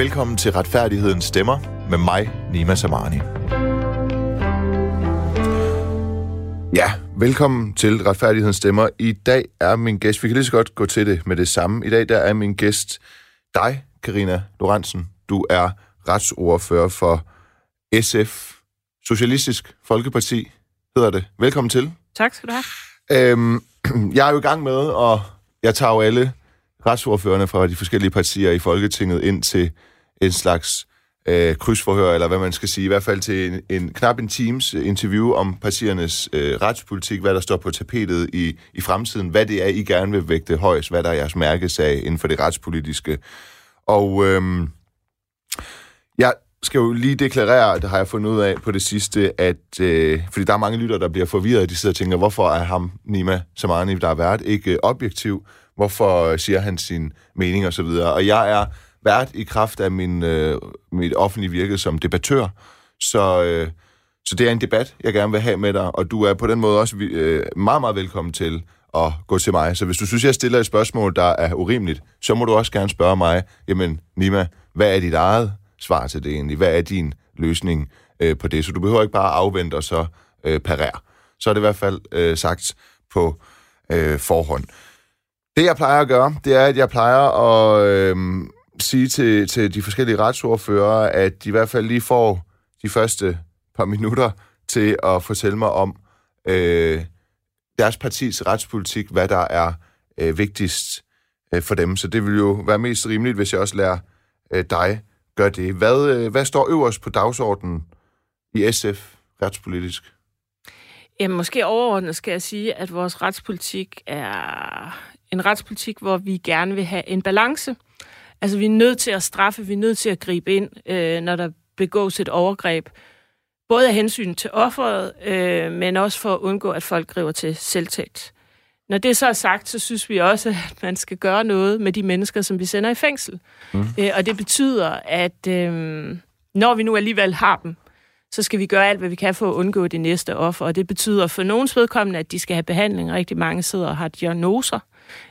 Velkommen til Retfærdighedens Stemmer med mig, Nima Samani. Ja, velkommen til Retfærdighedens Stemmer. I dag er min gæst, vi kan lige så godt gå til det med det samme. I dag der er min gæst dig, Karina Lorentzen. Du er retsordfører for SF, Socialistisk Folkeparti hedder det. Velkommen til. Tak skal du have. Øhm, jeg er jo i gang med, og jeg tager jo alle retsordførerne fra de forskellige partier i Folketinget ind til en slags øh, krydsforhør, eller hvad man skal sige, i hvert fald til en, en knap en times øh, interview om partiernes øh, retspolitik, hvad der står på tapetet i, i fremtiden, hvad det er, I gerne vil vægte højst, hvad der er jeres mærkesag inden for det retspolitiske. Og øh, jeg skal jo lige deklarere, det har jeg fundet ud af på det sidste, at øh, fordi der er mange lytter, der bliver forvirret, de sidder og tænker, hvorfor er ham, Nima Samani, der er vært, ikke øh, objektiv? Hvorfor øh, siger han sin mening og så videre? Og jeg er vært i kraft af min, øh, mit offentlige virke som debattør, så, øh, så det er en debat, jeg gerne vil have med dig, og du er på den måde også øh, meget, meget velkommen til at gå til mig. Så hvis du synes, jeg stiller et spørgsmål, der er urimeligt, så må du også gerne spørge mig, jamen Nima, hvad er dit eget svar til det egentlig? Hvad er din løsning øh, på det? Så du behøver ikke bare afvente og så øh, parere. Så er det i hvert fald øh, sagt på øh, forhånd. Det, jeg plejer at gøre, det er, at jeg plejer at øh, sige til, til de forskellige retsordfører, at de i hvert fald lige får de første par minutter til at fortælle mig om øh, deres partis retspolitik, hvad der er øh, vigtigst øh, for dem. Så det vil jo være mest rimeligt, hvis jeg også lærer øh, dig gør det. Hvad, øh, hvad står øverst på dagsordenen i SF retspolitisk? Jamen, måske overordnet skal jeg sige, at vores retspolitik er en retspolitik, hvor vi gerne vil have en balance. Altså, vi er nødt til at straffe, vi er nødt til at gribe ind, øh, når der begås et overgreb. Både af hensyn til offeret, øh, men også for at undgå, at folk griber til selvtægt. Når det så er sagt, så synes vi også, at man skal gøre noget med de mennesker, som vi sender i fængsel. Mm. Øh, og det betyder, at øh, når vi nu alligevel har dem, så skal vi gøre alt, hvad vi kan for at undgå det næste offer. Og det betyder for nogens vedkommende, at de skal have behandling. Rigtig mange sidder og har diagnoser.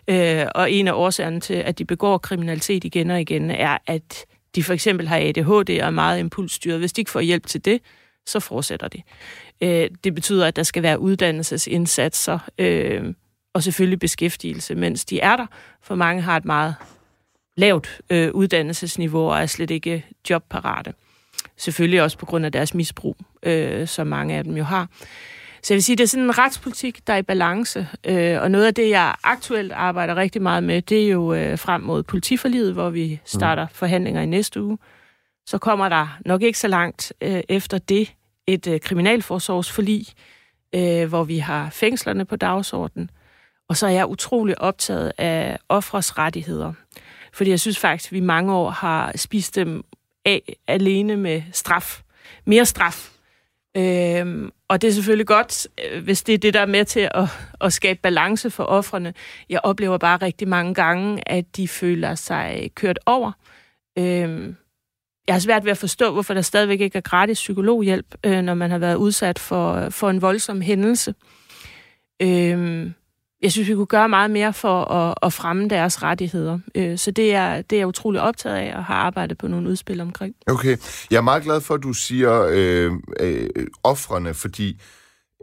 Øh, og en af årsagerne til, at de begår kriminalitet igen og igen, er, at de for eksempel har ADHD og er meget impulsstyret. Hvis de ikke får hjælp til det, så fortsætter de. Øh, det betyder, at der skal være uddannelsesindsatser, øh, og selvfølgelig beskæftigelse, mens de er der. For mange har et meget lavt øh, uddannelsesniveau og er slet ikke jobparate. Selvfølgelig også på grund af deres misbrug, øh, som mange af dem jo har. Så jeg vil sige, det er sådan en retspolitik, der er i balance. Øh, og noget af det, jeg aktuelt arbejder rigtig meget med, det er jo øh, frem mod politiforliget, hvor vi starter mm. forhandlinger i næste uge. Så kommer der nok ikke så langt øh, efter det et øh, kriminalforsorgsforlig, øh, hvor vi har fængslerne på dagsordenen. Og så er jeg utrolig optaget af offres rettigheder. Fordi jeg synes faktisk, at vi mange år har spist dem af alene med straf. Mere straf. Øhm, og det er selvfølgelig godt, øh, hvis det er det, der er med til at, at skabe balance for offrene. Jeg oplever bare rigtig mange gange, at de føler sig kørt over. Øhm, jeg har svært ved at forstå, hvorfor der stadigvæk ikke er gratis psykologhjælp, øh, når man har været udsat for, for en voldsom hændelse. Øhm, jeg synes, vi kunne gøre meget mere for at, at fremme deres rettigheder. Øh, så det er, det er jeg utrolig optaget af og har arbejdet på nogle udspil omkring. Okay. Jeg er meget glad for, at du siger øh, øh, offrene, fordi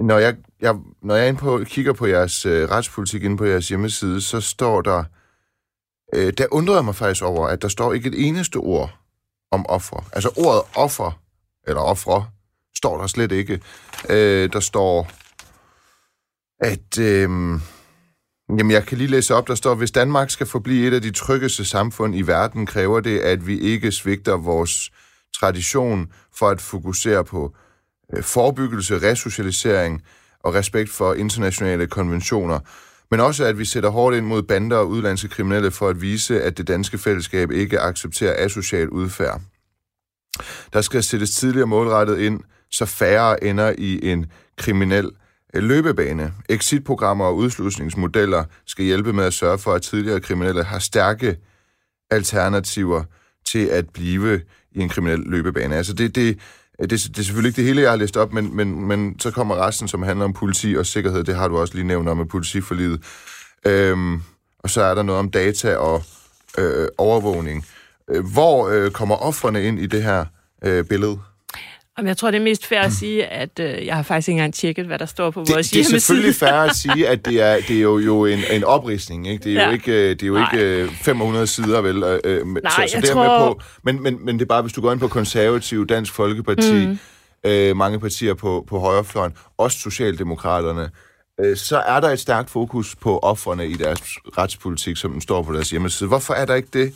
når jeg, jeg, når jeg ind på, kigger på jeres øh, retspolitik inde på jeres hjemmeside, så står der, øh, der undrer jeg mig faktisk over, at der står ikke et eneste ord om offer. Altså ordet offer, eller ofre, står der slet ikke. Øh, der står, at... Øh, Jamen, jeg kan lige læse op, der står, hvis Danmark skal forblive et af de tryggeste samfund i verden, kræver det, at vi ikke svigter vores tradition for at fokusere på øh, forebyggelse, resocialisering og respekt for internationale konventioner, men også at vi sætter hårdt ind mod bander og udlandske kriminelle for at vise, at det danske fællesskab ikke accepterer asocial udfærd. Der skal sættes tidligere målrettet ind, så færre ender i en kriminel Øh, løbebane. Exitprogrammer og udslusningsmodeller skal hjælpe med at sørge for, at tidligere kriminelle har stærke alternativer til at blive i en kriminel løbebane. Altså det, det, det, det er selvfølgelig ikke det hele, jeg har læst op, men, men, men så kommer resten, som handler om politi og sikkerhed. Det har du også lige nævnt om med politiforlidet. Øhm, og så er der noget om data og øh, overvågning. Øh, hvor øh, kommer offrene ind i det her øh, billede? Jamen, jeg tror, det er mest fair at sige, at øh, jeg har faktisk ikke engang tjekket, hvad der står på det, vores Det er hjemmeside. selvfølgelig fair at sige, at det er, det er jo, jo en, en opridsning. Ikke? Det er ja. Jo ikke, øh, det er jo ikke øh, 500 sider, vel? Øh, øh, Nej, så, så det er tror- med på. Men, men, men det er bare, hvis du går ind på konservativ, Dansk Folkeparti, mm. øh, mange partier på, på højrefløjen, også Socialdemokraterne, øh, så er der et stærkt fokus på offrene i deres retspolitik, som den står på deres hjemmeside. Hvorfor er der ikke det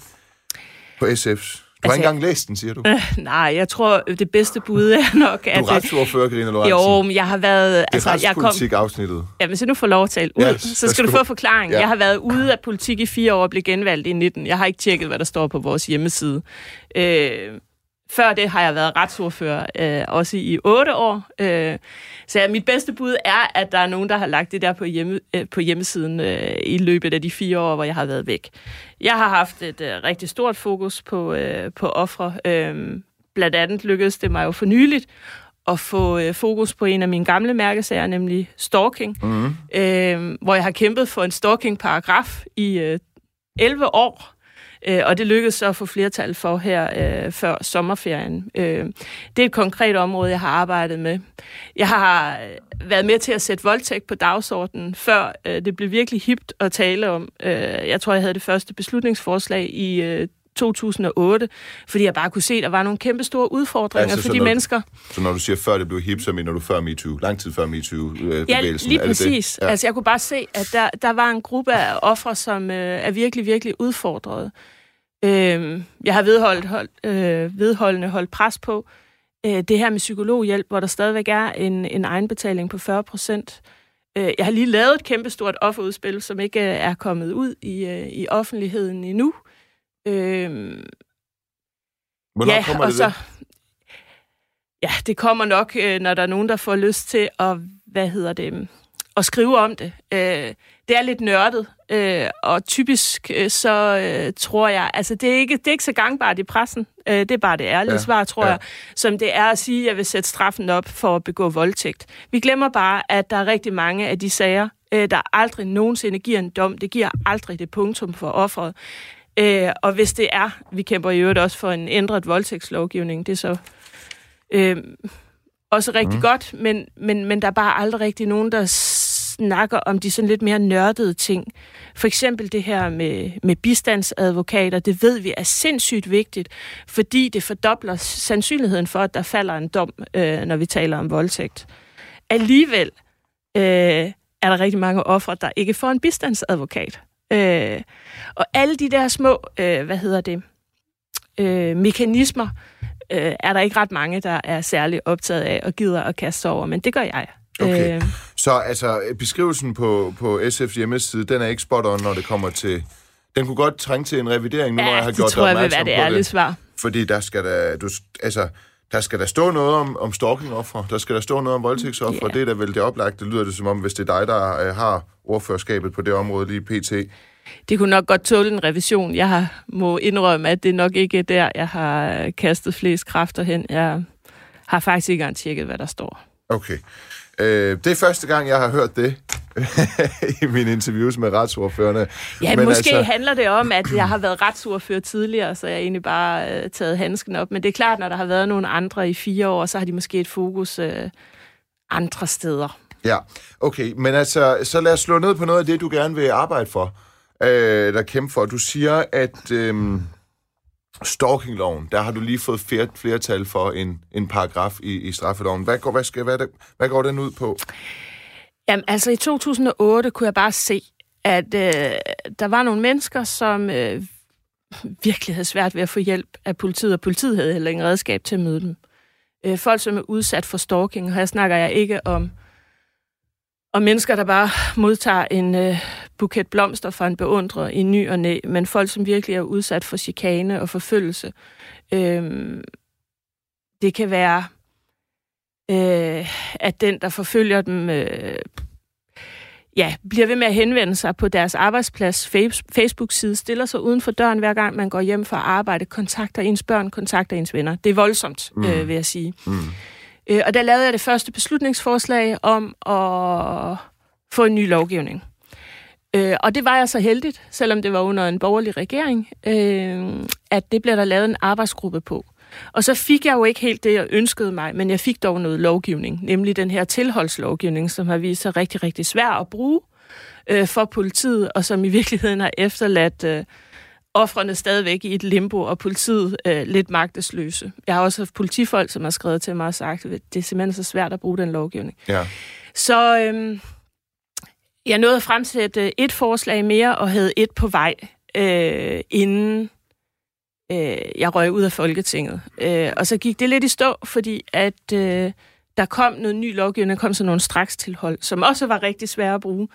på SF's? Du har Altså, ikke engang læst den, siger du. Nej, jeg tror, det bedste bud er nok, Du at... er retsordfører, Karina Lorentzen. Jo, men jeg har været... det er Altså, jeg kom, retspolitik-afsnittet. ja, hvis jeg nu får lov at tale ud, der så skal du du- få forklaring. Ja. Jeg har været ude af politik i fire år og blev genvalgt i 19. Jeg har ikke tjekket, hvad der står på vores hjemmeside. Øh, før det har jeg været retsordfører, øh, også i otte år. Øh, så ja, mit bedste bud er, at der er nogen, der har lagt det der på, hjemme, øh, på hjemmesiden øh, i løbet af de fire år, hvor jeg har været væk. Jeg har haft et øh, rigtig stort fokus på, øh, på ofre. Øh, blandt andet lykkedes det mig jo for nyligt at få øh, fokus på en af mine gamle mærkesager, nemlig stalking, mm. øh, hvor jeg har kæmpet for en stalking-paragraf i øh, 11 år. Øh, og det lykkedes så at få flertal for her øh, før sommerferien. Øh, det er et konkret område, jeg har arbejdet med. Jeg har øh, været med til at sætte voldtægt på dagsordenen, før øh, det blev virkelig hipt at tale om. Øh, jeg tror, jeg havde det første beslutningsforslag i øh, 2008, fordi jeg bare kunne se, at der var nogle kæmpe store udfordringer Altså, så for de når- mennesker. Så når du siger før det blev hip, så mener du før MeToo. Lang tid før Ja, MeToo-bevægelsen. lige er det præcis. Det? Ja. Altså, jeg kunne bare se, at der, der var en gruppe af ofre, som øh, er virkelig, virkelig udfordret. Øh, jeg har vedholdt, hold, øh, vedholdende holdt pres på øh, det her med psykologhjælp, hvor der stadigvæk er en, en egenbetaling på 40 procent. Øh, jeg har lige lavet et kæmpestort offerudspil, som ikke øh, er kommet ud i, øh, i offentligheden endnu. Øh, Hvornår ja, kommer og det så? Ja, det kommer nok, øh, når der er nogen, der får lyst til at, hvad hedder det, at skrive om det. Øh, det er lidt nørdet, øh, og typisk øh, så øh, tror jeg, altså det er, ikke, det er ikke så gangbart i pressen, øh, det er bare det ærlige Ja, svar, tror ja. jeg, som det er at sige, at jeg vil sætte straffen op for at begå voldtægt. Vi glemmer bare, at der er rigtig mange af de sager, øh, der aldrig nogensinde giver en dom. Det giver aldrig det punktum for offeret. Øh, og hvis det er, vi kæmper i øvrigt også for en ændret voldtægtslovgivning, det er så øh, også rigtig mm. godt, men, men, men der er bare aldrig rigtig nogen, der snakker om de sådan lidt mere nørdede ting. For eksempel det her med, med bistandsadvokater, det ved vi er sindssygt vigtigt, fordi det fordobler sandsynligheden for, at der falder en dom, øh, når vi taler om voldtægt. Alligevel øh, er der rigtig mange ofre, der ikke får en bistandsadvokat. Øh, og alle de der små, øh, hvad hedder det, øh, mekanismer, øh, er der ikke ret mange, der er særlig optaget af og gider at kaste over, men det gør jeg. Okay. Øh, Så altså, beskrivelsen på, på SF's hjemmeside, den er ikke spot on, når det kommer til... Den kunne godt trænge til en revidering, nu hvor jeg ja, har det gjort tror dig jeg vil være opmærksom det på ærlige det. svar. Fordi der skal der, du, altså, der skal der stå noget om, om stalkingoffre. Der skal der stå noget om voldtægtsoffre. Ja. Det er da vel det oplagte. Det lyder det som om, hvis det er dig, der øh, har ordførerskabet på det område lige pt. Det kunne nok godt tåle en revision. Jeg har, må indrømme, at det nok ikke er der, jeg har kastet flest kræfter hen. Jeg har faktisk ikke engang tjekket, hvad der står. Okay. Øh, det er første gang, jeg har hørt det i mine interviews med retsordførende. Ja, Men måske altså... handler det om, at jeg har været retsordfører tidligere, så jeg har egentlig bare øh, taget handsken op. Men det er klart, når der har været nogle andre i fire år, så har de måske et fokus øh, andre steder. Ja, okay. Men altså, så lad os slå ned på noget af det, du gerne vil arbejde for, øh, der kæmpe for. Du siger, at øh, stalkingloven, der har du lige fået flere, flertal for en, en paragraf i, i straffeloven. Hvad går, hvad, skal, hvad, hvad går den ud på? Jamen, altså i 2008 kunne jeg bare se, at øh, der var nogle mennesker, som øh, virkelig havde svært ved at få hjælp af politiet, og politiet havde heller ingen redskab til at møde dem. Øh, folk, som er udsat for stalking, og her snakker jeg ikke om, om mennesker, der bare modtager en øh, buket blomster fra en beundrer i ny og næ, men folk, som virkelig er udsat for chikane og forfølgelse. Øh, det kan være øh, at den, der forfølger dem, øh, ja, bliver ved med at henvende sig på deres arbejdsplads Facebook-side, stiller sig uden for døren hver gang man går hjem fra arbejde, kontakter ens børn, kontakter ens venner. Det er voldsomt, mm. øh, vil jeg sige. Mm. Øh, og der lavede jeg det første beslutningsforslag om at få en ny lovgivning. Øh, og det var jeg så heldigt, selvom det var under en borgerlig regering, øh, at det blev der lavet en arbejdsgruppe på. Og så fik jeg jo ikke helt det, jeg ønskede mig, men jeg fik dog noget lovgivning, nemlig den her tilholdslovgivning, som har vist sig rigtig, rigtig svær at bruge øh, for politiet, og som i virkeligheden har efterladt øh, offrene stadigvæk i et limbo, og politiet øh, lidt magtesløse. Jeg har også haft politifolk, som har skrevet til mig og sagt, at det er simpelthen så svært at bruge den lovgivning. Ja. Så øh, jeg nåede at fremsætte øh, et forslag mere, og havde et på vej, øh, inden øh, jeg røg ud af Folketinget. Øh, og så gik det lidt i stå, fordi at øh, der kom noget ny lovgivning, der kom sådan nogle straks tilhold, som også var rigtig svære at bruge.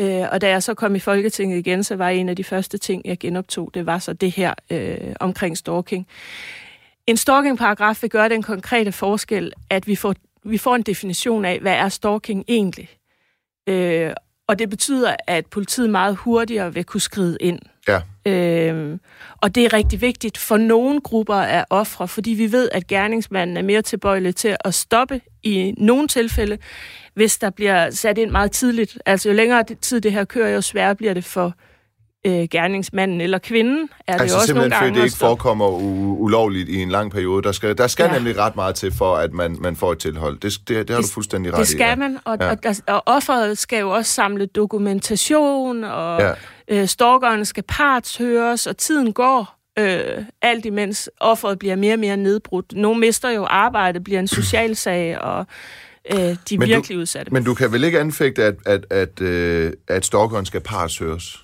Øh, og da jeg så kom i Folketinget igen, så var en af de første ting, jeg genoptog, det var så det her øh, omkring stalking. En stalking-paragraf vil gøre den konkrete forskel, at vi får, vi får en definition af, hvad er stalking egentlig? Øh, og det betyder, at politiet meget hurtigere vil kunne skride ind. Ja. Øhm, og det er rigtig vigtigt for nogle grupper af ofre, fordi vi ved, at gerningsmanden er mere tilbøjelig til at stoppe i nogle tilfælde, hvis der bliver sat ind meget tidligt. Altså jo længere tid det her kører, jo sværere bliver det for øh, gerningsmanden eller kvinden. Er altså det også nogle simpelthen fordi det ikke forekommer u- ulovligt i en lang periode. Der skal, der skal Ja. nemlig ret meget til, for at man, man får et tilhold. Det, det, det har du fuldstændig ret Det i. skal ja. man, og, Ja. og, der, og offeret skal jo også samle dokumentation, og Ja. øh, stalkeren skal partshøres, og tiden går, øh, alt imens offeret bliver mere og mere nedbrudt. Nogle mister jo arbejde, bliver en social sag, og øh, de er Men du- virkelig udsatte. Men du kan vel ikke anfægte, at, at, at, øh, at stalkeren skal partshøres?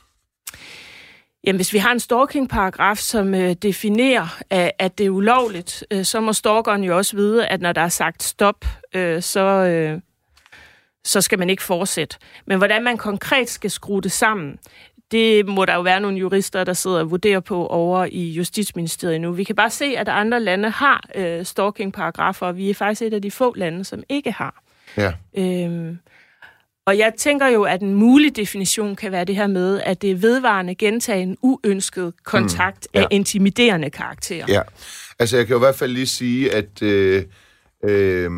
Jamen, hvis vi har en stalking-paragraf, som øh, definerer, at, at det er ulovligt, øh, så må stalkeren jo også vide, at når der er sagt stop, øh, så, øh, så skal man ikke fortsætte. Men hvordan man konkret skal skrue det sammen, det må der jo være nogle jurister, der sidder og vurderer på over i Justitsministeriet nu. Vi kan bare se, at andre lande har øh, stalking-paragrafer, og vi er faktisk et af de få lande, som ikke har. Ja. Øhm, og jeg tænker jo, at en mulig definition kan være det her med, at det er vedvarende gentagen uønsket kontakt mm, ja. af intimiderende karakter. Ja, altså jeg kan jo i hvert fald lige sige, at øh, øh,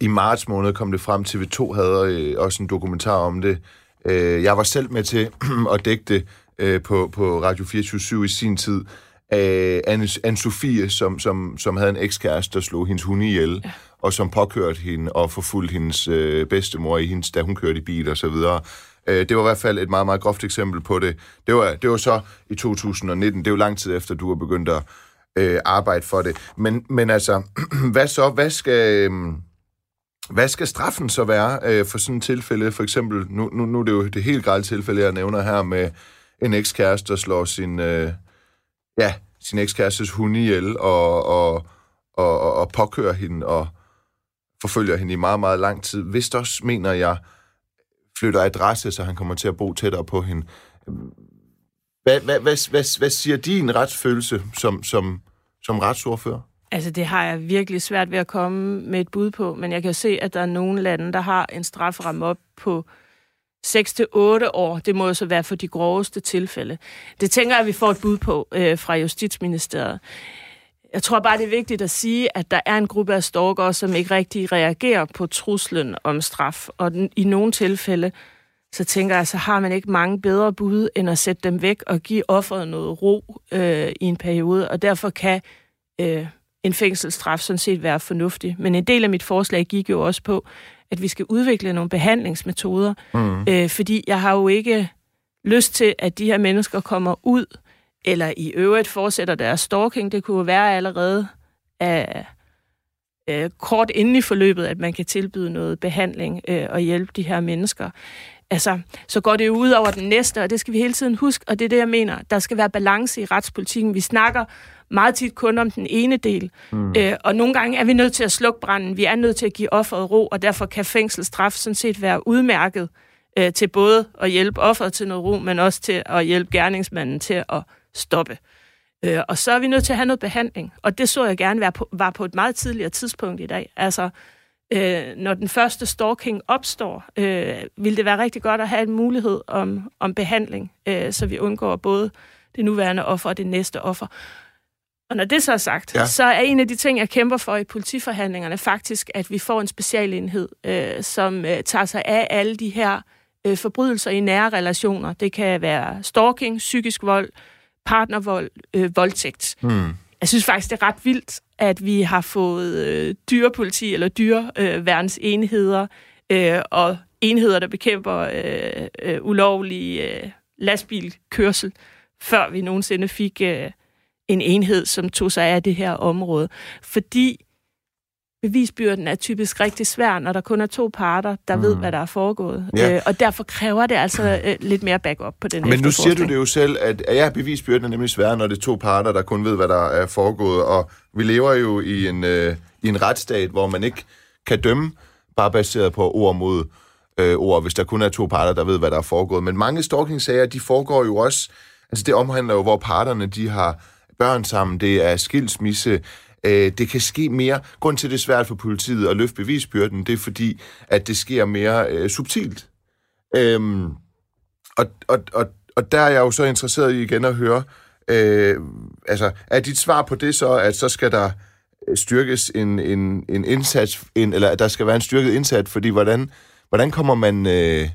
i marts måned kom det frem, TV2 havde øh, også en dokumentar om det. Øh, jeg var selv med til at dække det øh, på, på Radio 24 i sin tid af Anne, Anne Sofie, som, som, som havde en ekskæreste, der slog hendes hunde ihjel, ja og som påkørte hende og forfulgte hendes øh, bedstemor, i hendes, da hun kørte i bil og så videre. Øh, det var i hvert fald et meget, meget groft eksempel på det. Det var, det var så i 2019, det er jo lang tid efter, du har begyndt at øh, arbejde for det. Men, men altså, hvad så? Hvad skal, øh, hvad skal straffen så være øh, for sådan et tilfælde? For eksempel, nu, nu, nu er det jo det helt grælde tilfælde, jeg nævner her med en ekskæreste, der slår sin, øh, ja, sin ekskærestes hund ihjel og, og, og, og, og påkører hende og forfølger hende i meget, meget lang tid. Hvis også, mener jeg, flytter adresse, så han kommer til at bo tættere på hende. Hvad, hvad, hvad, hvad, hvad siger din retsfølelse som, som, som retsordfører? Altså, det har jeg virkelig svært ved at komme med et bud på, men jeg kan jo se, at der er nogle lande, der har en strafferamme op på 6-8 år. Det må jo så være for de groveste tilfælde. Det tænker jeg, at vi får et bud på øh, fra Justitsministeriet. Jeg tror bare, det er vigtigt at sige, at der er en gruppe af stalkere, som ikke rigtig reagerer på truslen om straf. Og den, i nogle tilfælde, så tænker jeg, så har man ikke mange bedre bud, end at sætte dem væk og give offeret noget ro øh, i en periode. Og derfor kan øh, en fængselsstraf sådan set være fornuftig. Men en del af mit forslag gik jo også på, at vi skal udvikle nogle behandlingsmetoder, mm. øh, fordi jeg har jo ikke lyst til, at de her mennesker kommer ud, eller i øvrigt fortsætter deres stalking. Det kunne være allerede af, øh, kort inden i forløbet, at man kan tilbyde noget behandling øh, og hjælpe de her mennesker. Altså, så går det jo ud over den næste, og det skal vi hele tiden huske, og det er det, jeg mener. Der skal være balance i retspolitikken. Vi snakker meget tit kun om den ene del, mm. øh, og nogle gange er vi nødt til at slukke branden. Vi er nødt til at give offeret ro, og derfor kan fængselsstraf sådan set være udmærket øh, til både at hjælpe offeret til noget ro, men også til at hjælpe gerningsmanden til at stoppe. Øh, og så er vi nødt til at have noget behandling, og det så jeg gerne være på, var på et meget tidligere tidspunkt i dag. Altså, øh, når den første stalking opstår, øh, vil det være rigtig godt at have en mulighed om, om behandling, øh, så vi undgår både det nuværende offer og det næste offer. Og når det så er sagt, Ja. så er en af de ting, jeg kæmper for i politiforhandlingerne, faktisk, at vi får en specialenhed, øh, som øh, tager sig af alle de her øh, forbrydelser i nære relationer. Det kan være stalking, psykisk vold, partnervold, øh, voldtægt. Hmm. Jeg synes faktisk, det er ret vildt, at vi har fået øh, dyrepoliti eller dyreværnsenheder øh, og enheder, der bekæmper øh, øh, ulovlig øh, lastbilkørsel, før vi nogensinde fik øh, en enhed, som tog sig af det her område. Fordi bevisbyrden er typisk rigtig svær, når der kun er to parter, der mm. ved, hvad der er foregået. Ja. Øh, og derfor kræver det altså øh, lidt mere backup på den Men nu siger du det jo selv, at ja, bevisbyrden er nemlig svær, når det er to parter, der kun ved, hvad der er foregået. Og vi lever jo i en, øh, i en retsstat, hvor man ikke kan dømme bare baseret på ord mod øh, ord, hvis der kun er to parter, der ved, hvad der er foregået. Men mange stalking-sager, de foregår jo også, altså det omhandler jo, hvor parterne, de har børn sammen, det er skilsmisse, øh, det kan ske mere. Grunden til, at det er svært for politiet at løfte bevisbyrden, det er fordi, at det sker mere øh, subtilt. Øhm, og, og, og, og der er jeg jo så interesseret i igen at høre, øh, altså, er dit svar på det så, at så skal der øh, styrkes en, en, en indsats, en, eller at der skal være en styrket indsats, fordi hvordan, hvordan kommer man, øh,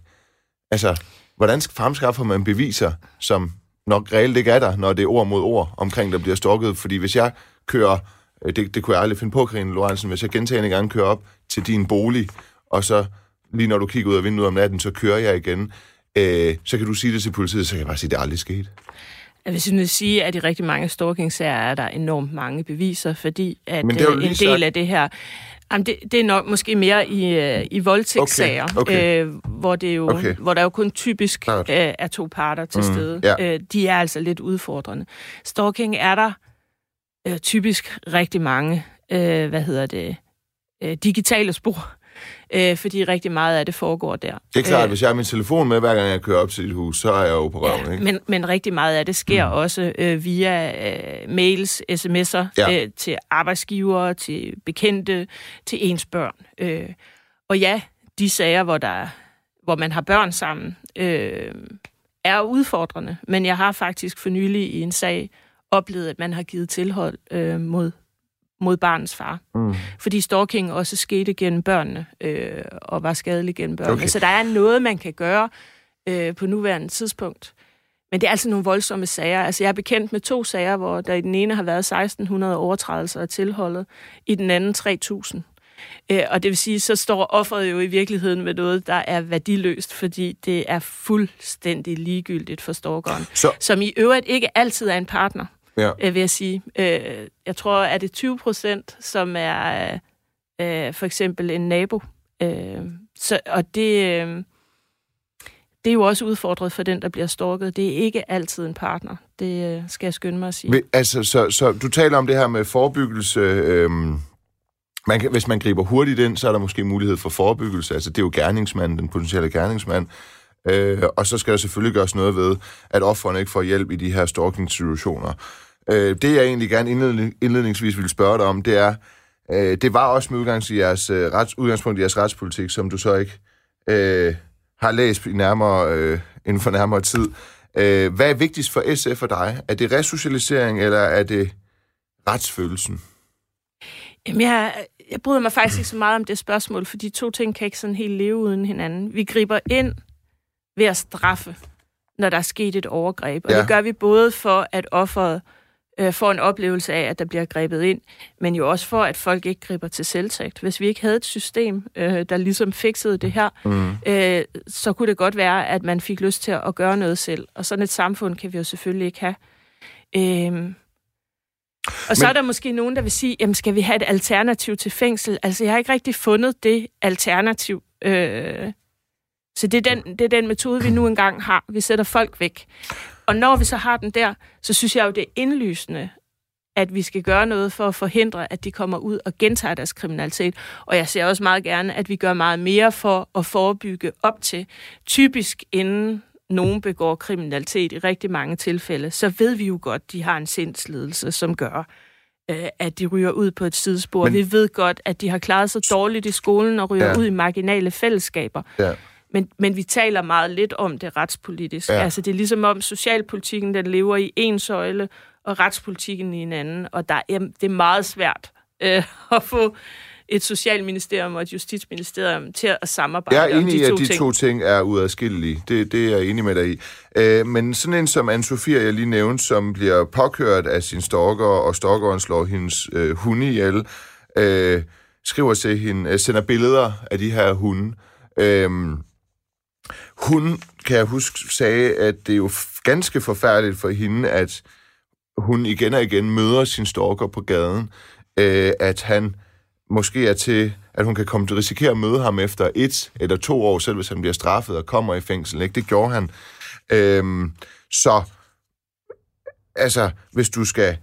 altså, hvordan fremskaffer man beviser, som nok reelt ikke er der, når det er ord mod ord omkring, der bliver stalket, fordi hvis jeg kører, det, det kunne jeg aldrig finde på, Karine Lorentzen, hvis jeg gentagende gange kører op til din bolig, og så lige når du kigger ud af vinduet om natten, så kører jeg igen, øh, så kan du sige det til politiet, så kan jeg bare sige, at det aldrig skete. Jeg vil simpelthen sige, at i rigtig mange stalking-sager er der enormt mange beviser, fordi at Men det øh, en del sagt. af det her... Jamen det, det er nok måske mere i, øh, i voldtægtssager, Okay, okay. Øh, hvor, det jo, Okay. hvor der jo kun typisk øh, er to parter til Mm, stede. ja. Øh, de er altså lidt udfordrende. Stalking er der øh, typisk rigtig mange, øh, hvad hedder det, øh, digitale spor, øh, fordi rigtig meget af det foregår der. Det er klart, Øh, hvis jeg har min telefon med, hver gang jeg kører op til dit hus, så er jeg jo på røven, ikke? Men, men rigtig meget af det sker mm. også øh, via øh, mails, sms'er Ja. øh, til arbejdsgivere, til bekendte, til ens børn. Øh, og ja, de sager, hvor, der, hvor man har børn sammen, øh, er udfordrende. Men jeg har faktisk for nylig i en sag oplevet, at man har givet tilhold øh, mod, mod barnets far. Mm. Fordi stalking også skete gennem børnene, øh, og var skadelig gennem børnene. Okay. Så der er noget, man kan gøre øh, på nuværende tidspunkt. Men det er altså nogle voldsomme sager. Altså, jeg er bekendt med to sager, hvor der i den ene har været 1600 overtrædelser af tilholdet, i den anden 3000. Øh, og det vil sige, så står offeret jo i virkeligheden med noget, der er værdiløst, fordi det er fuldstændig ligegyldigt for stalkeren. Så, Som i øvrigt ikke altid er en partner ja. øh, vil jeg sige. Øh, jeg tror, at det er 20 procent, som er øh, for eksempel en nabo. Øh, så, og det, øh, det er jo også udfordret for den, der bliver stalket. Det er ikke altid en partner. Det øh, skal jeg skynde mig at sige. Vil- Altså, så, så du taler om det her med forebyggelse. Øhm, man kan, hvis man griber hurtigt ind, så er der måske mulighed for forebyggelse. Altså, det er jo gerningsmanden, den potentielle gerningsmand. Øh, og så skal der selvfølgelig gøres noget ved, at offerne ikke får hjælp i de her stalking-situationer. Øh, det, jeg egentlig gerne indledning, indledningsvis ville spørge dig om, det er, øh, det var også med udgangs i jeres, øh, rets, udgangspunkt i jeres retspolitik, som du så ikke øh, har læst i nærmere, øh, inden for nærmere tid. Øh, hvad er vigtigst for SF for dig? Er det resocialisering, eller er det retsfølelsen? Jamen, jeg, jeg bryder mig faktisk ikke så meget om det spørgsmål, for de to ting kan ikke sådan helt leve uden hinanden. Vi griber ind ved at straffe, når der er sket et overgreb. Og Ja. det gør vi både for, at offeret øh, får en oplevelse af, at der bliver grebet ind, men jo også for, at folk ikke griber til selvtægt. Hvis vi ikke havde et system, øh, der ligesom fikset det her, Mm. øh, så kunne det godt være, at man fik lyst til at gøre noget selv. Og sådan et samfund kan vi jo selvfølgelig ikke have. Øhm, og så Men- er der måske nogen, der vil sige, jamen skal vi have et alternativ til fængsel? Altså jeg har ikke rigtig fundet det alternativ. Øh, så det er, den, det er den metode, vi nu engang har. Vi sætter folk væk. Og når vi så har den der, så synes jeg jo, det er indlysende, at vi skal gøre noget for at forhindre, at de kommer ud og gentager deres kriminalitet. Og jeg ser også meget gerne, at vi gør meget mere for at forebygge op til. Typisk inden nogen begår kriminalitet i rigtig mange tilfælde, så ved vi jo godt, at de har en sindsledelse, som gør, øh, at de ryger ud på et sidespor. Men-. Vi ved godt, at de har klaret sig dårligt i skolen og ryger ja. ud i marginale fællesskaber. Ja. Men, men vi taler meget lidt om det retspolitisk. Ja. Altså, det er ligesom om socialpolitikken, den lever i en søjle, og retspolitikken i en anden. Og der er, det er meget svært øh, at få et socialministerium og et justitsministerium til at samarbejde Jeg er enig de i, to at de ting. to ting er uadskillelige. Det, det er jeg enig med dig i. Øh, men sådan en som Anne-Sophia, jeg lige nævnte, som bliver påkørt af sin stalker, og stalkeren slår hendes øh, hunde ihjel, øh, skriver til hende, øh, sender billeder af de her hunde. Øh, hun, kan jeg huske, sagde, at det er jo ganske forfærdeligt for hende, at hun igen og igen møder sin stalker på gaden, øh, at han måske er til, at hun kan komme til at risikere at møde ham efter et eller to år, selv hvis han bliver straffet og kommer i fængsel. Ikke? Det gjorde han. Øh, så, altså, hvis du skal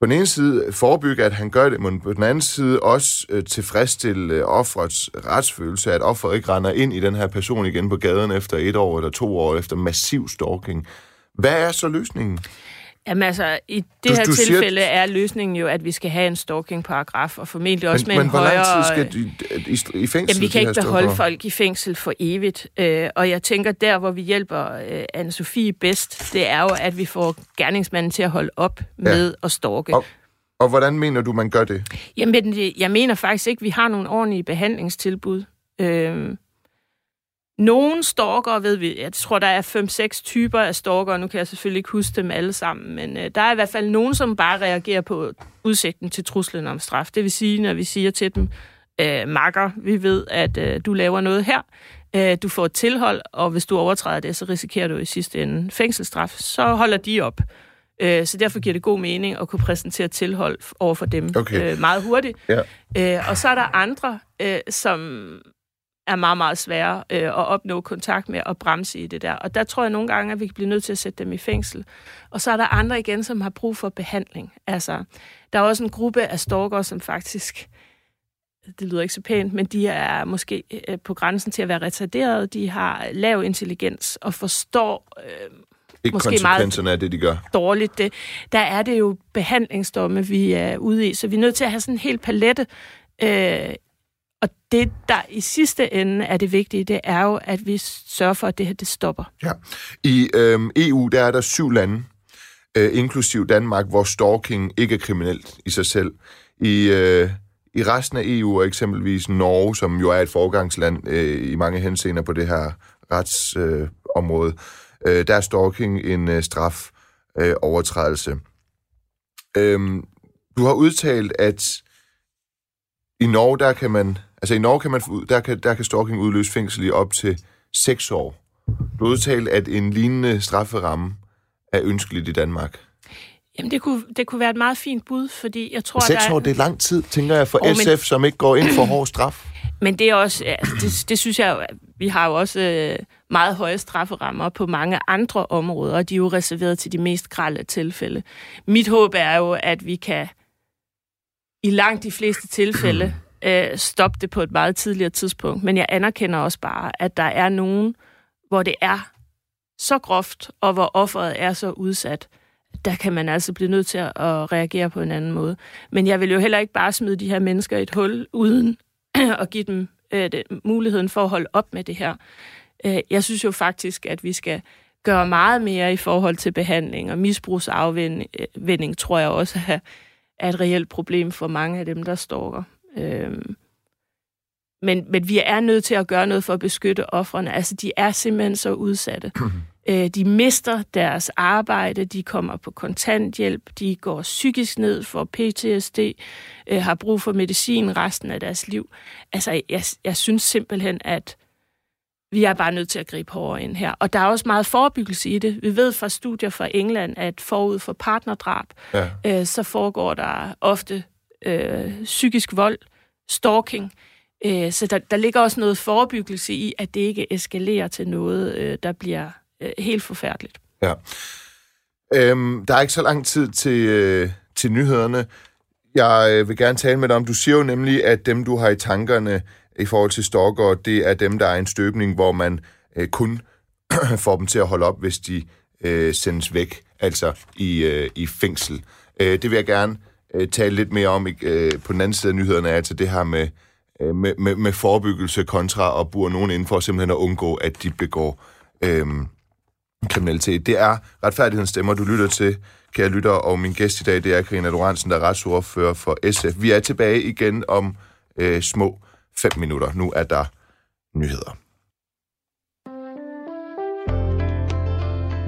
på den ene side forebygge, at han gør det, men på den anden side også øh, tilfredsstille øh, offrets retsfølelse, at offeret ikke render ind i den her person igen på gaden efter et år eller to år efter massiv stalking. Hvad er så løsningen? Jamen altså, i det Du- her du siger- tilfælde er løsningen jo, at vi skal have en stalking-paragraf, og formentlig også men, med men en hvor højere... lang tid skal de i, i fængsel? Jamen, vi kan ikke beholde folk i fængsel for evigt. Øh, og jeg tænker, der hvor vi hjælper øh, Anne-Sophie bedst, det er jo, at vi får gerningsmanden til at holde op med at stalke. Og, og hvordan mener du, man gør det? Jamen, det- jeg mener faktisk ikke, at vi har nogle ordentlige behandlingstilbud. Øh, nogle stalker ved vi, jeg tror, der er 5-6 typer af stalker, nu kan jeg selvfølgelig ikke huske dem alle sammen, men øh, der er i hvert fald nogen, som bare reagerer på udsigten til truslen om straf. Det vil sige, når vi siger til dem, øh, makker, vi ved, at øh, du laver noget her, øh, du får et tilhold, og hvis du overtræder det, så risikerer du i sidste ende fængselsstraf, så holder de op. Øh, så derfor giver det god mening at kunne præsentere tilhold over for dem Okay. øh, meget hurtigt. Ja. Øh, og så er der andre, øh, som er meget, meget svære øh, at opnå kontakt med og bremse i det der. Og der tror jeg nogle gange, at vi kan blive nødt til at sætte dem i fængsel. Og så er der andre igen, som har brug for behandling. Altså, der er også en gruppe af stalkere, som faktisk, det lyder ikke så pænt, men de er måske øh, på grænsen til at være retarderede. De har lav intelligens og forstår øh, Ikke Måske konsekvenserne af det, de gør. dårligt det. Der er det jo behandlingsdomme, vi er ude i, så vi er nødt til at have sådan en hel palette. Øh, og det, der i sidste ende er det vigtige, det er jo, at vi sørger for, at det her det stopper. Ja. I øhm, EU, der er der syv lande, øh, inklusiv Danmark, hvor stalking ikke er kriminelt i sig selv. I, øh, I resten af EU, og eksempelvis Norge, som jo er et forgangsland øh, i mange henseender på det her retsområde, øh, område, øh, der er stalking en øh, straf øh, overtrædelse. Øh, du har udtalt, at i Norge, der kan man, altså i Norge kan man, der kan, der kan stalking udløse fængsel i op til 6 år. Du har udtalt, at en lignende strafferamme er ønskeligt i Danmark. Jamen, det kunne, det kunne være et meget fint bud, fordi jeg tror, 6 der er... år, det er lang tid, tænker jeg, for oh, men- SF, som ikke går ind for hård straf. Men det er også, ja, det, det synes jeg vi har jo også øh, meget høje strafferammer på mange andre områder, og de er jo reserveret til de mest grælde tilfælde. Mit håb er jo, at vi kan i langt de fleste tilfælde øh, stoppe det på et meget tidligere tidspunkt. Men jeg anerkender også bare, at der er nogen, hvor det er så groft, og hvor offeret er så udsat, der kan man altså blive nødt til at reagere på en anden måde. Men jeg vil jo heller ikke bare smide de her mennesker i et hul, uden at give dem øh, det, muligheden for at holde op med det her. Øh, jeg synes jo faktisk, at vi skal gøre meget mere i forhold til behandling, og misbrugsafvending øh, tror jeg også er, er et reelt problem for mange af dem, der stalker. Øh, men, men vi er nødt til at gøre noget for at beskytte offrene. Altså, de er simpelthen så udsatte. Øh, de mister deres arbejde, de kommer på kontanthjælp, de går psykisk ned for PTSD, øh, har brug for medicin resten af deres liv. Altså, jeg, jeg synes simpelthen, at vi er bare nødt til at gribe hårdere ind her. Og der er også meget forebyggelse i det. Vi ved fra studier fra England, at forud for partnerdrab, Ja. øh, så foregår der ofte øh, psykisk vold, stalking. Øh, så der, der ligger også noget forebyggelse i, at det ikke eskalerer til noget, øh, der bliver øh, helt forfærdeligt. Ja. Øhm, der er ikke så lang tid til, øh, til nyhederne. Jeg øh, vil gerne tale med dig om, du siger jo nemlig, at dem, du har i tankerne i forhold til stalker, det er dem, der er en støbning, hvor man øh, kun får dem til at holde op, hvis de øh, sendes væk, altså i, øh, i fængsel. Øh, det vil jeg gerne øh, tale lidt mere om øh, på den anden side af nyhederne, altså det her med, øh, med, med, med forebyggelse kontra at bure nogen inden for simpelthen at undgå, at de begår øh, kriminalitet. Det er retfærdighedens stemmer, du lytter til, kære lytter, og min gæst i dag, det er Karina Lorentzen, der er retsordfører for SF. Vi er tilbage igen om øh, små fem minutter. Nu er der nyheder.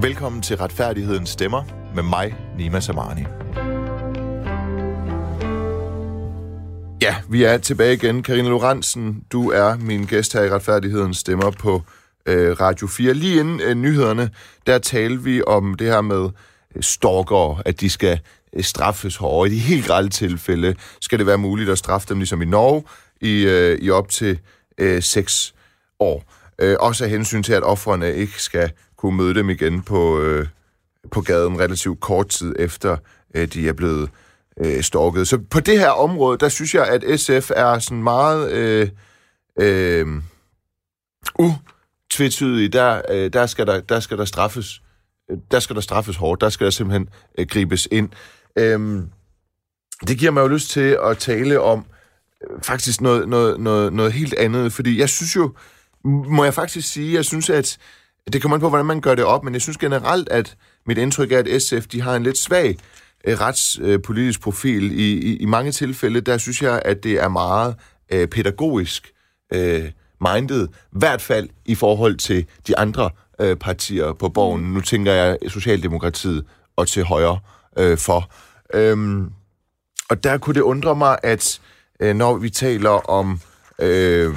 Velkommen til Retfærdighedens Stemmer med mig, Nima Samani. Ja, vi er tilbage igen. Karina Lorentzen, du er min gæst her i Retfærdighedens Stemmer på øh, Radio 4. Lige inden øh, nyhederne, der talte vi om det her med øh, stalker, at de skal øh, straffes hårdere. I de helt grælde tilfælde skal det være muligt at straffe dem, ligesom i Norge, i, øh, i op til øh, 6 år. Øh, også af hensyn til, at offrene ikke skal kunne møde dem igen på, øh, på gaden relativt kort tid efter, øh, de er blevet øh, stalket. Så på det her område, der synes jeg, at SF er sådan meget øh, øh, utvetydig. Der, øh, der, skal der, der skal der straffes øh, der skal der straffes hårdt. Der skal der simpelthen øh, gribes ind. Øh, det giver mig jo lyst til at tale om øh, faktisk noget, noget, noget, noget helt andet, fordi jeg synes jo, må jeg faktisk sige, jeg synes, at det kommer an på, hvordan man gør det op, men jeg synes generelt, at mit indtryk er, at SF de har en lidt svag øh, retspolitisk øh, profil. I, i, I mange tilfælde, der synes jeg, at det er meget øh, pædagogisk øh, minded, i hvert fald i forhold til de andre øh, partier på borgen. Nu tænker jeg Socialdemokratiet og til højre øh, for. Øhm, og der kunne det undre mig, at øh, når vi taler om øh,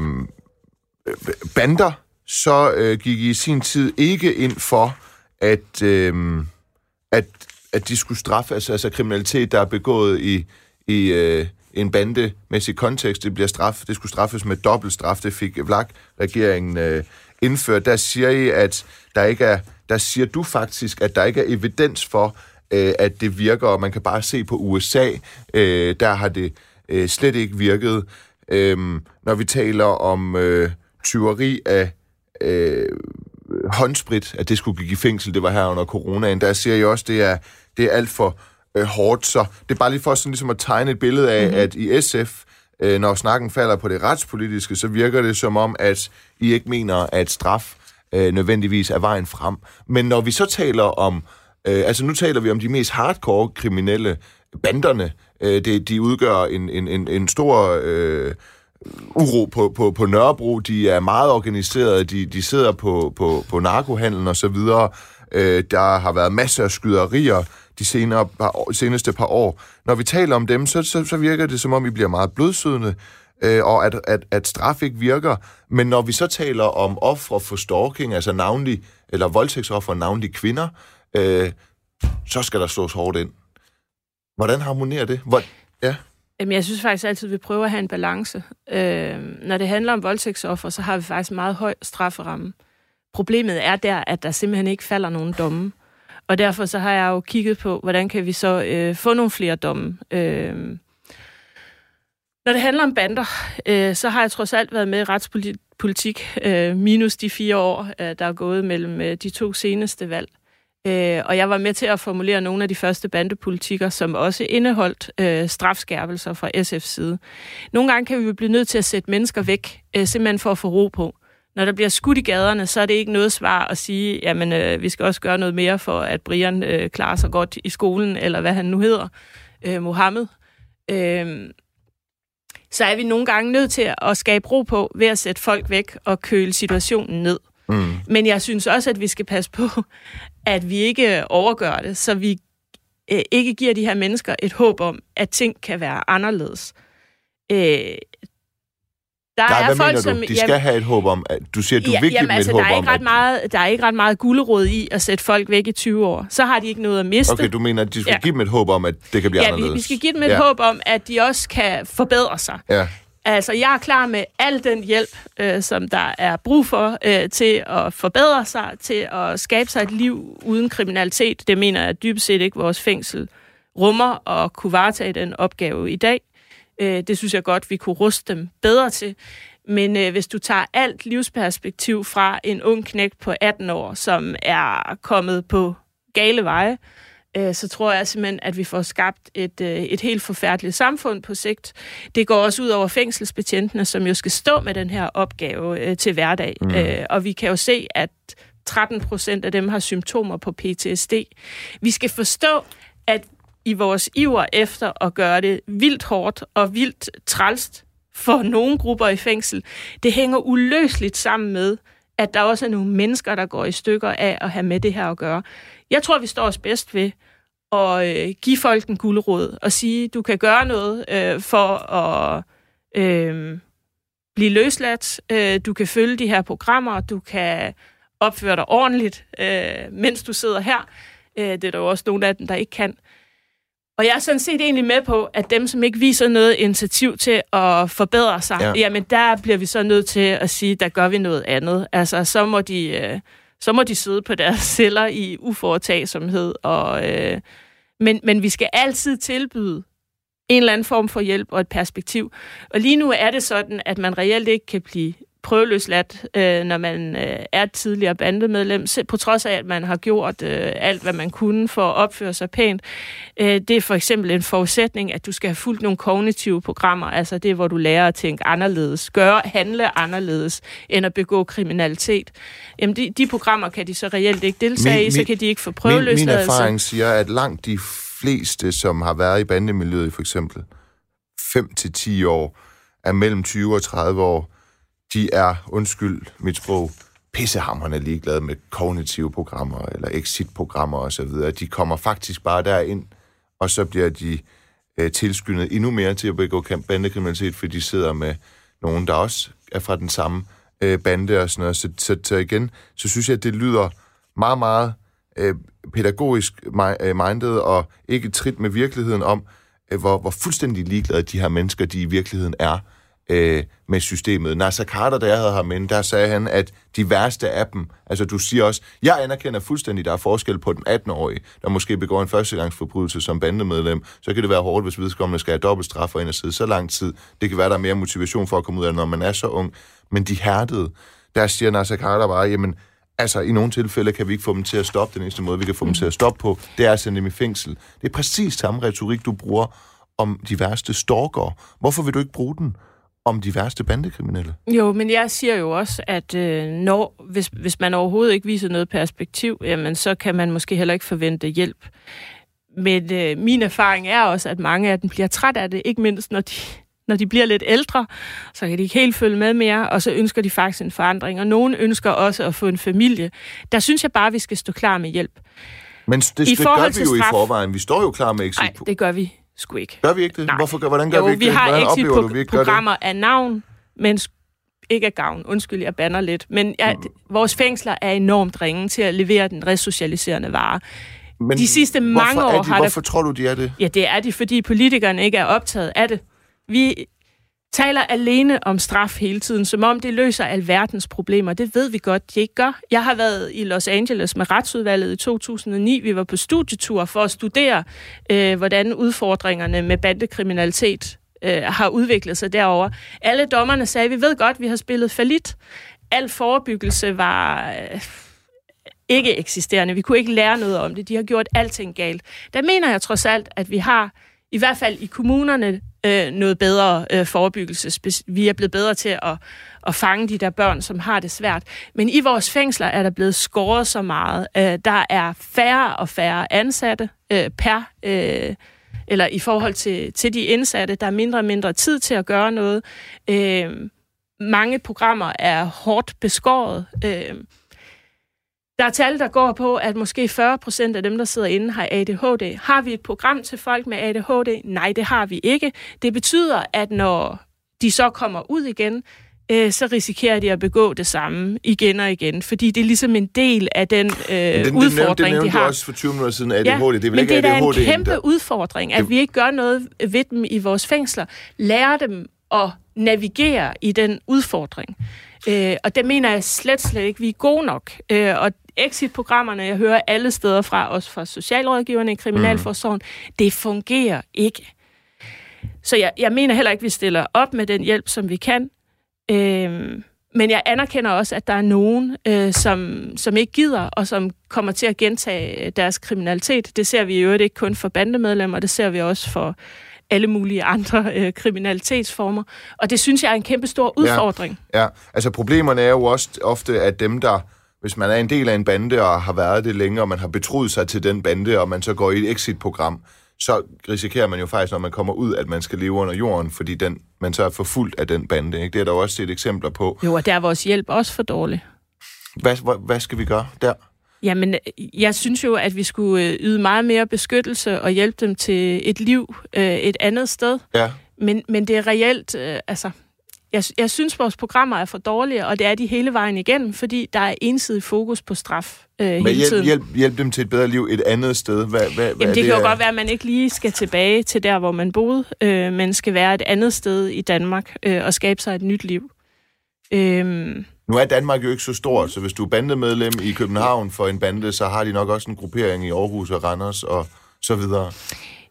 bander, så øh, gik I i sin tid ikke ind for, at, øh, at, at de skulle straffe, altså, altså kriminalitet, der er begået i, i øh, en bandemæssig kontekst, det bliver straf, det skulle straffes med dobbelt straf, det fik Vlak-regeringen øh, indført. Der siger I, at der ikke er, der siger du faktisk, at der ikke er evidens for, øh, at det virker, og man kan bare se på USA, øh, der har det øh, slet ikke virket. Øh, når vi taler om øh, tyveri af øh, håndsprit, at det skulle give fængsel, det var her under coronaen, der siger jeg også, det er, det er alt for øh, hårdt. Så det er bare lige for sådan ligesom at tegne et billede af, mm-hmm. at i SF, øh, når snakken falder på det retspolitiske, så virker det som om, at I ikke mener, at straf øh, nødvendigvis er vejen frem. Men når vi så taler om, øh, altså nu taler vi om de mest hardcore kriminelle, banderne, øh, det, de udgør en, en, en, en stor... Øh, uro på, på, på Nørrebro. De er meget organiserede, de, de sidder på, på, på narkohandlen og så videre. Øh, der har været masser af skyderier de senere par, seneste par år. Når vi taler om dem, så, så, så virker det som om, vi bliver meget blodsødende, øh, og at, at, at straf ikke virker. Men når vi så taler om ofre for stalking, altså navnlig, eller voldtægtsoffer, navnlig kvinder, øh, så skal der slås hårdt ind. Hvordan harmonerer det? Hvor, ja. Jamen, jeg synes faktisk altid, at vi prøver at have en balance. Øh, når det handler om voldtægtsoffer, så har vi faktisk meget høj strafferamme. Problemet er der, at der simpelthen ikke falder nogen domme. Og derfor så har jeg jo kigget på, hvordan kan vi så øh, få nogle flere domme. Øh, når det handler om bander, øh, så har jeg trods alt været med i retspolitik, øh, minus de fire år, øh, der er gået mellem øh, de to seneste valg. Øh, og jeg var med til at formulere nogle af de første bandepolitikker, som også indeholdt øh, strafskærpelser fra SF's side. Nogle gange kan vi blive nødt til at sætte mennesker væk, øh, simpelthen for at få ro på. Når der bliver skudt i gaderne, så er det ikke noget svar at sige, jamen øh, vi skal også gøre noget mere for, at Brian øh, klarer sig godt i skolen, eller hvad han nu hedder, øh, Mohammed. Øh, så er vi nogle gange nødt til at skabe ro på ved at sætte folk væk og køle situationen ned. Mm. Men jeg synes også, at vi skal passe på, at vi ikke overgør det, så vi øh, ikke giver de her mennesker et håb om, at ting kan være anderledes. Øh, der Nej, er hvad folk, mener du? Som, de skal jamen, have et håb om, at du siger, at du ja, vil give dem altså, et håb der er ikke om, ret meget, Der er ikke ret meget gulderåd i at sætte folk væk i 20 år. Så har de ikke noget at miste. Okay, du mener, at de skal ja. give dem et håb om, at det kan blive ja, anderledes? Ja, vi, vi skal give dem et ja. håb om, at de også kan forbedre sig. Ja. Altså, jeg er klar med al den hjælp, øh, som der er brug for øh, til at forbedre sig, til at skabe sig et liv uden kriminalitet. Det mener jeg dybest set ikke vores fængsel rummer og kunne varetage den opgave i dag. Øh, det synes jeg godt, vi kunne ruste dem bedre til. Men øh, hvis du tager alt livsperspektiv fra en ung knægt på 18 år, som er kommet på gale veje, øh, så tror jeg simpelthen, at vi får skabt et, øh, et helt forfærdeligt samfund på sigt. Det går også ud over fængselsbetjentene, som jo skal stå med den her opgave øh, til hverdag. Mm. Øh, og vi kan jo se, at 13 procent af dem har symptomer på PTSD. Vi skal forstå, at i vores iver efter at gøre det vildt hårdt og vildt trælst for nogle grupper i fængsel, det hænger uløseligt sammen med, at der også er nogle mennesker, der går i stykker af at have med det her at gøre. Jeg tror, vi står os bedst ved at øh, give folk en guldråd og sige, du kan gøre noget øh, for at øh, blive løsladt. Øh, du kan følge de her programmer, du kan opføre dig ordentligt, øh, mens du sidder her. Øh, det er der jo også nogle af dem, der ikke kan. Og jeg er sådan set egentlig med på, at dem, som ikke viser noget initiativ til at forbedre sig, ja. jamen der bliver vi så nødt til at sige, der gør vi noget andet. Altså, så må de, øh, så må de sidde på deres celler i uforetagsomhed. Og, øh, men, men vi skal altid tilbyde en eller anden form for hjælp og et perspektiv. Og lige nu er det sådan, at man reelt ikke kan blive prøveløsladt, øh, når man øh, er tidligere bandemedlem, på trods af, at man har gjort øh, alt, hvad man kunne for at opføre sig pænt. Øh, det er for eksempel en forudsætning, at du skal have fulgt nogle kognitive programmer, altså det, hvor du lærer at tænke anderledes, gøre, handle anderledes, end at begå kriminalitet. Jamen, de, de programmer kan de så reelt ikke deltage min, i, så kan de ikke få prøveløsladelse. Min, min erfaring siger, at langt de fleste, som har været i bandemiljøet for eksempel 5-10 år, er mellem 20 og 30 år, de er, undskyld mit sprog, pissehammerne ligeglade med kognitive programmer eller exit-programmer osv. De kommer faktisk bare derind, og så bliver de øh, tilskyndet endnu mere til at begå bandekriminalitet, fordi de sidder med nogen, der også er fra den samme øh, bande og sådan noget. Så, så, så igen, så synes jeg, at det lyder meget, meget øh, pædagogisk øh, mindet og ikke trit med virkeligheden om, øh, hvor, hvor fuldstændig ligeglade de her mennesker, de i virkeligheden er øh, med systemet. Nasser Carter, der jeg havde ham inde, der sagde han, at de værste af dem, altså du siger også, jeg anerkender fuldstændig, der er forskel på den 18-årige, der måske begår en førstegangsforbrydelse som bandemedlem, så kan det være hårdt, hvis vedkommende skal have dobbelt straf og ind og sidde så lang tid. Det kan være, der er mere motivation for at komme ud af det, når man er så ung. Men de hærdede, der siger Nasser Carter bare, jamen, Altså, i nogle tilfælde kan vi ikke få dem til at stoppe. Den eneste måde, vi kan få dem til at stoppe på, det er at sende dem i fængsel. Det er præcis samme retorik, du bruger om de værste stalker. Hvorfor vil du ikke bruge den om de værste bandekriminelle. Jo, men jeg siger jo også, at øh, når, hvis, hvis man overhovedet ikke viser noget perspektiv, jamen, så kan man måske heller ikke forvente hjælp. Men øh, min erfaring er også, at mange af dem bliver træt af det, ikke mindst når de, når de bliver lidt ældre, så kan de ikke helt følge med mere, og så ønsker de faktisk en forandring. Og nogen ønsker også at få en familie. Der synes jeg bare, at vi skal stå klar med hjælp. Men det, det gør vi jo straf, i forvejen. Vi står jo klar med exit. Nej, det gør vi sgu ikke. Gør vi ikke det? Nej. Hvorfor, hvordan gør jo, vi ikke vi det? har exit-programmer af navn, men ikke af gavn. Undskyld, jeg banner lidt. Men ja, mm. vores fængsler er enormt ringe til at levere den resocialiserende vare. Men de sidste mange år de, har Hvorfor der... tror du, de er det? Ja, det er de, fordi politikerne ikke er optaget af det. Vi taler alene om straf hele tiden, som om det løser alverdens problemer. Det ved vi godt, de ikke gør. Jeg har været i Los Angeles med retsudvalget i 2009. Vi var på studietur for at studere, øh, hvordan udfordringerne med bandekriminalitet øh, har udviklet sig derover. Alle dommerne sagde, vi ved godt, vi har spillet falit. Al forebyggelse var... Øh, ikke eksisterende. Vi kunne ikke lære noget om det. De har gjort alting galt. Der mener jeg trods alt, at vi har, i hvert fald i kommunerne, øh, noget bedre øh, forebyggelse. Vi er blevet bedre til at, at fange de der børn, som har det svært. Men i vores fængsler er der blevet skåret så meget. Øh, der er færre og færre ansatte øh, per... Øh, eller i forhold til, til de indsatte, der er mindre og mindre tid til at gøre noget. Øh, mange programmer er hårdt beskåret. Øh, der er tal, der går på, at måske 40 procent af dem, der sidder inde, har ADHD. Har vi et program til folk med ADHD? Nej, det har vi ikke. Det betyder, at når de så kommer ud igen, øh, så risikerer de at begå det samme igen og igen, fordi det er ligesom en del af den, øh, den, udfordring, den, den de har. du også for 20 minutter siden, ADHD. Ja, det er vel men ikke det er ADHD, en kæmpe der... udfordring, at det... vi ikke gør noget ved dem i vores fængsler. Lærer dem at navigere i den udfordring. Øh, og det mener jeg slet, slet ikke, vi er gode nok. Øh, og exit-programmerne, jeg hører alle steder fra, også fra socialrådgiverne i Kriminalforsorgen, mm. det fungerer ikke. Så jeg, jeg mener heller ikke, vi stiller op med den hjælp, som vi kan. Øh, men jeg anerkender også, at der er nogen, øh, som, som ikke gider, og som kommer til at gentage deres kriminalitet. Det ser vi jo ikke kun for bandemedlemmer, det ser vi også for alle mulige andre øh, kriminalitetsformer. Og det synes jeg er en kæmpe stor udfordring. Ja, ja, altså problemerne er jo også ofte, at dem, der hvis man er en del af en bande og har været det længe, og man har betroet sig til den bande, og man så går i et exit-program, så risikerer man jo faktisk, når man kommer ud, at man skal leve under jorden, fordi den, man så er forfulgt af den bande. Ikke? Det er der jo også set eksempler på. Jo, og der er vores hjælp også for dårlig. Hvad, hvad, hvad skal vi gøre der? Jamen, jeg synes jo, at vi skulle øh, yde meget mere beskyttelse og hjælpe dem til et liv øh, et andet sted. Ja. Men, men det er reelt, øh, altså, jeg, jeg synes, vores programmer er for dårlige, og det er de hele vejen igennem, fordi der er ensidig fokus på straf øh, Men hele hjælp, tiden. hjælp, hjælp dem til et bedre liv et andet sted. Hvad, hvad, hvad Jamen, er det kan jo er- godt være, at man ikke lige skal tilbage til der, hvor man boede, øh, men skal være et andet sted i Danmark øh, og skabe sig et nyt liv. Øhm, Nu er Danmark jo ikke så stor, så hvis du er bandemedlem i København for en bande, så har de nok også en gruppering i Aarhus og Randers og så videre.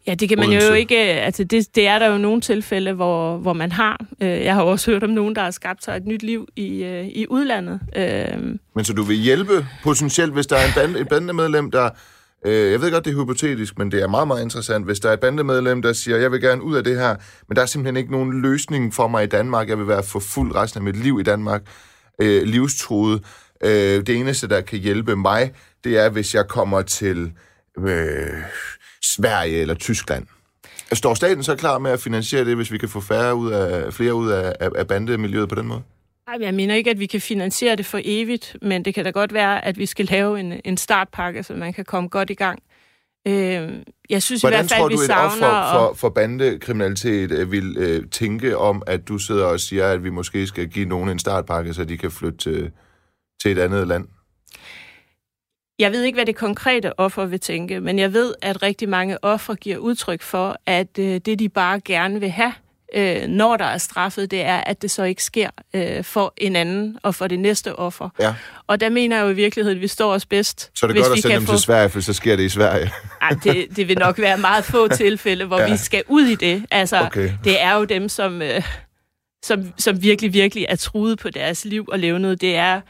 Ja, det kan man Odense. jo ikke... Altså, det, det er der jo nogle tilfælde, hvor, hvor man har. Øh, jeg har også hørt om nogen, der har skabt sig et nyt liv i, øh, i udlandet. Øh, Men så du vil hjælpe potentielt, hvis der er en bande, et bandemedlem, der... Øh, jeg ved godt, det er hypotetisk, men det er meget, meget interessant. Hvis der er et bandemedlem, der siger, jeg vil gerne ud af det her, men der er simpelthen ikke nogen løsning for mig i Danmark. Jeg vil være for fuld resten af mit liv i Danmark. Øh, livstruet. Øh, det eneste, der kan hjælpe mig, det er, hvis jeg kommer til øh, Sverige eller Tyskland. Står staten så klar med at finansiere det, hvis vi kan få færre ud af, flere ud af, af, af bandemiljøet på den måde? Ej, men jeg mener ikke, at vi kan finansiere det for evigt, men det kan da godt være, at vi skal lave en, en startpakke, så man kan komme godt i gang. Øh, jeg synes i Hvordan hvert fald, tror at vi du, et savner... offer for, for bandekriminalitet øh, vil øh, tænke om, at du sidder og siger, at vi måske skal give nogen en startpakke, så de kan flytte til, til et andet land? Jeg ved ikke, hvad det konkrete offer vil tænke, men jeg ved, at rigtig mange ofre giver udtryk for, at øh, det, de bare gerne vil have, øh, når der er straffet, det er, at det så ikke sker øh, for en anden og for det næste offer. Ja. Og der mener jeg jo i virkeligheden, at vi står os bedst, Så er det hvis godt at sende dem få... til Sverige, for så sker det i Sverige. Ej, det, det vil nok være meget få tilfælde, hvor ja. vi skal ud i det. Altså, Okay. det er jo dem, som, øh, som, som virkelig, virkelig er truet på deres liv og levnet. Det er,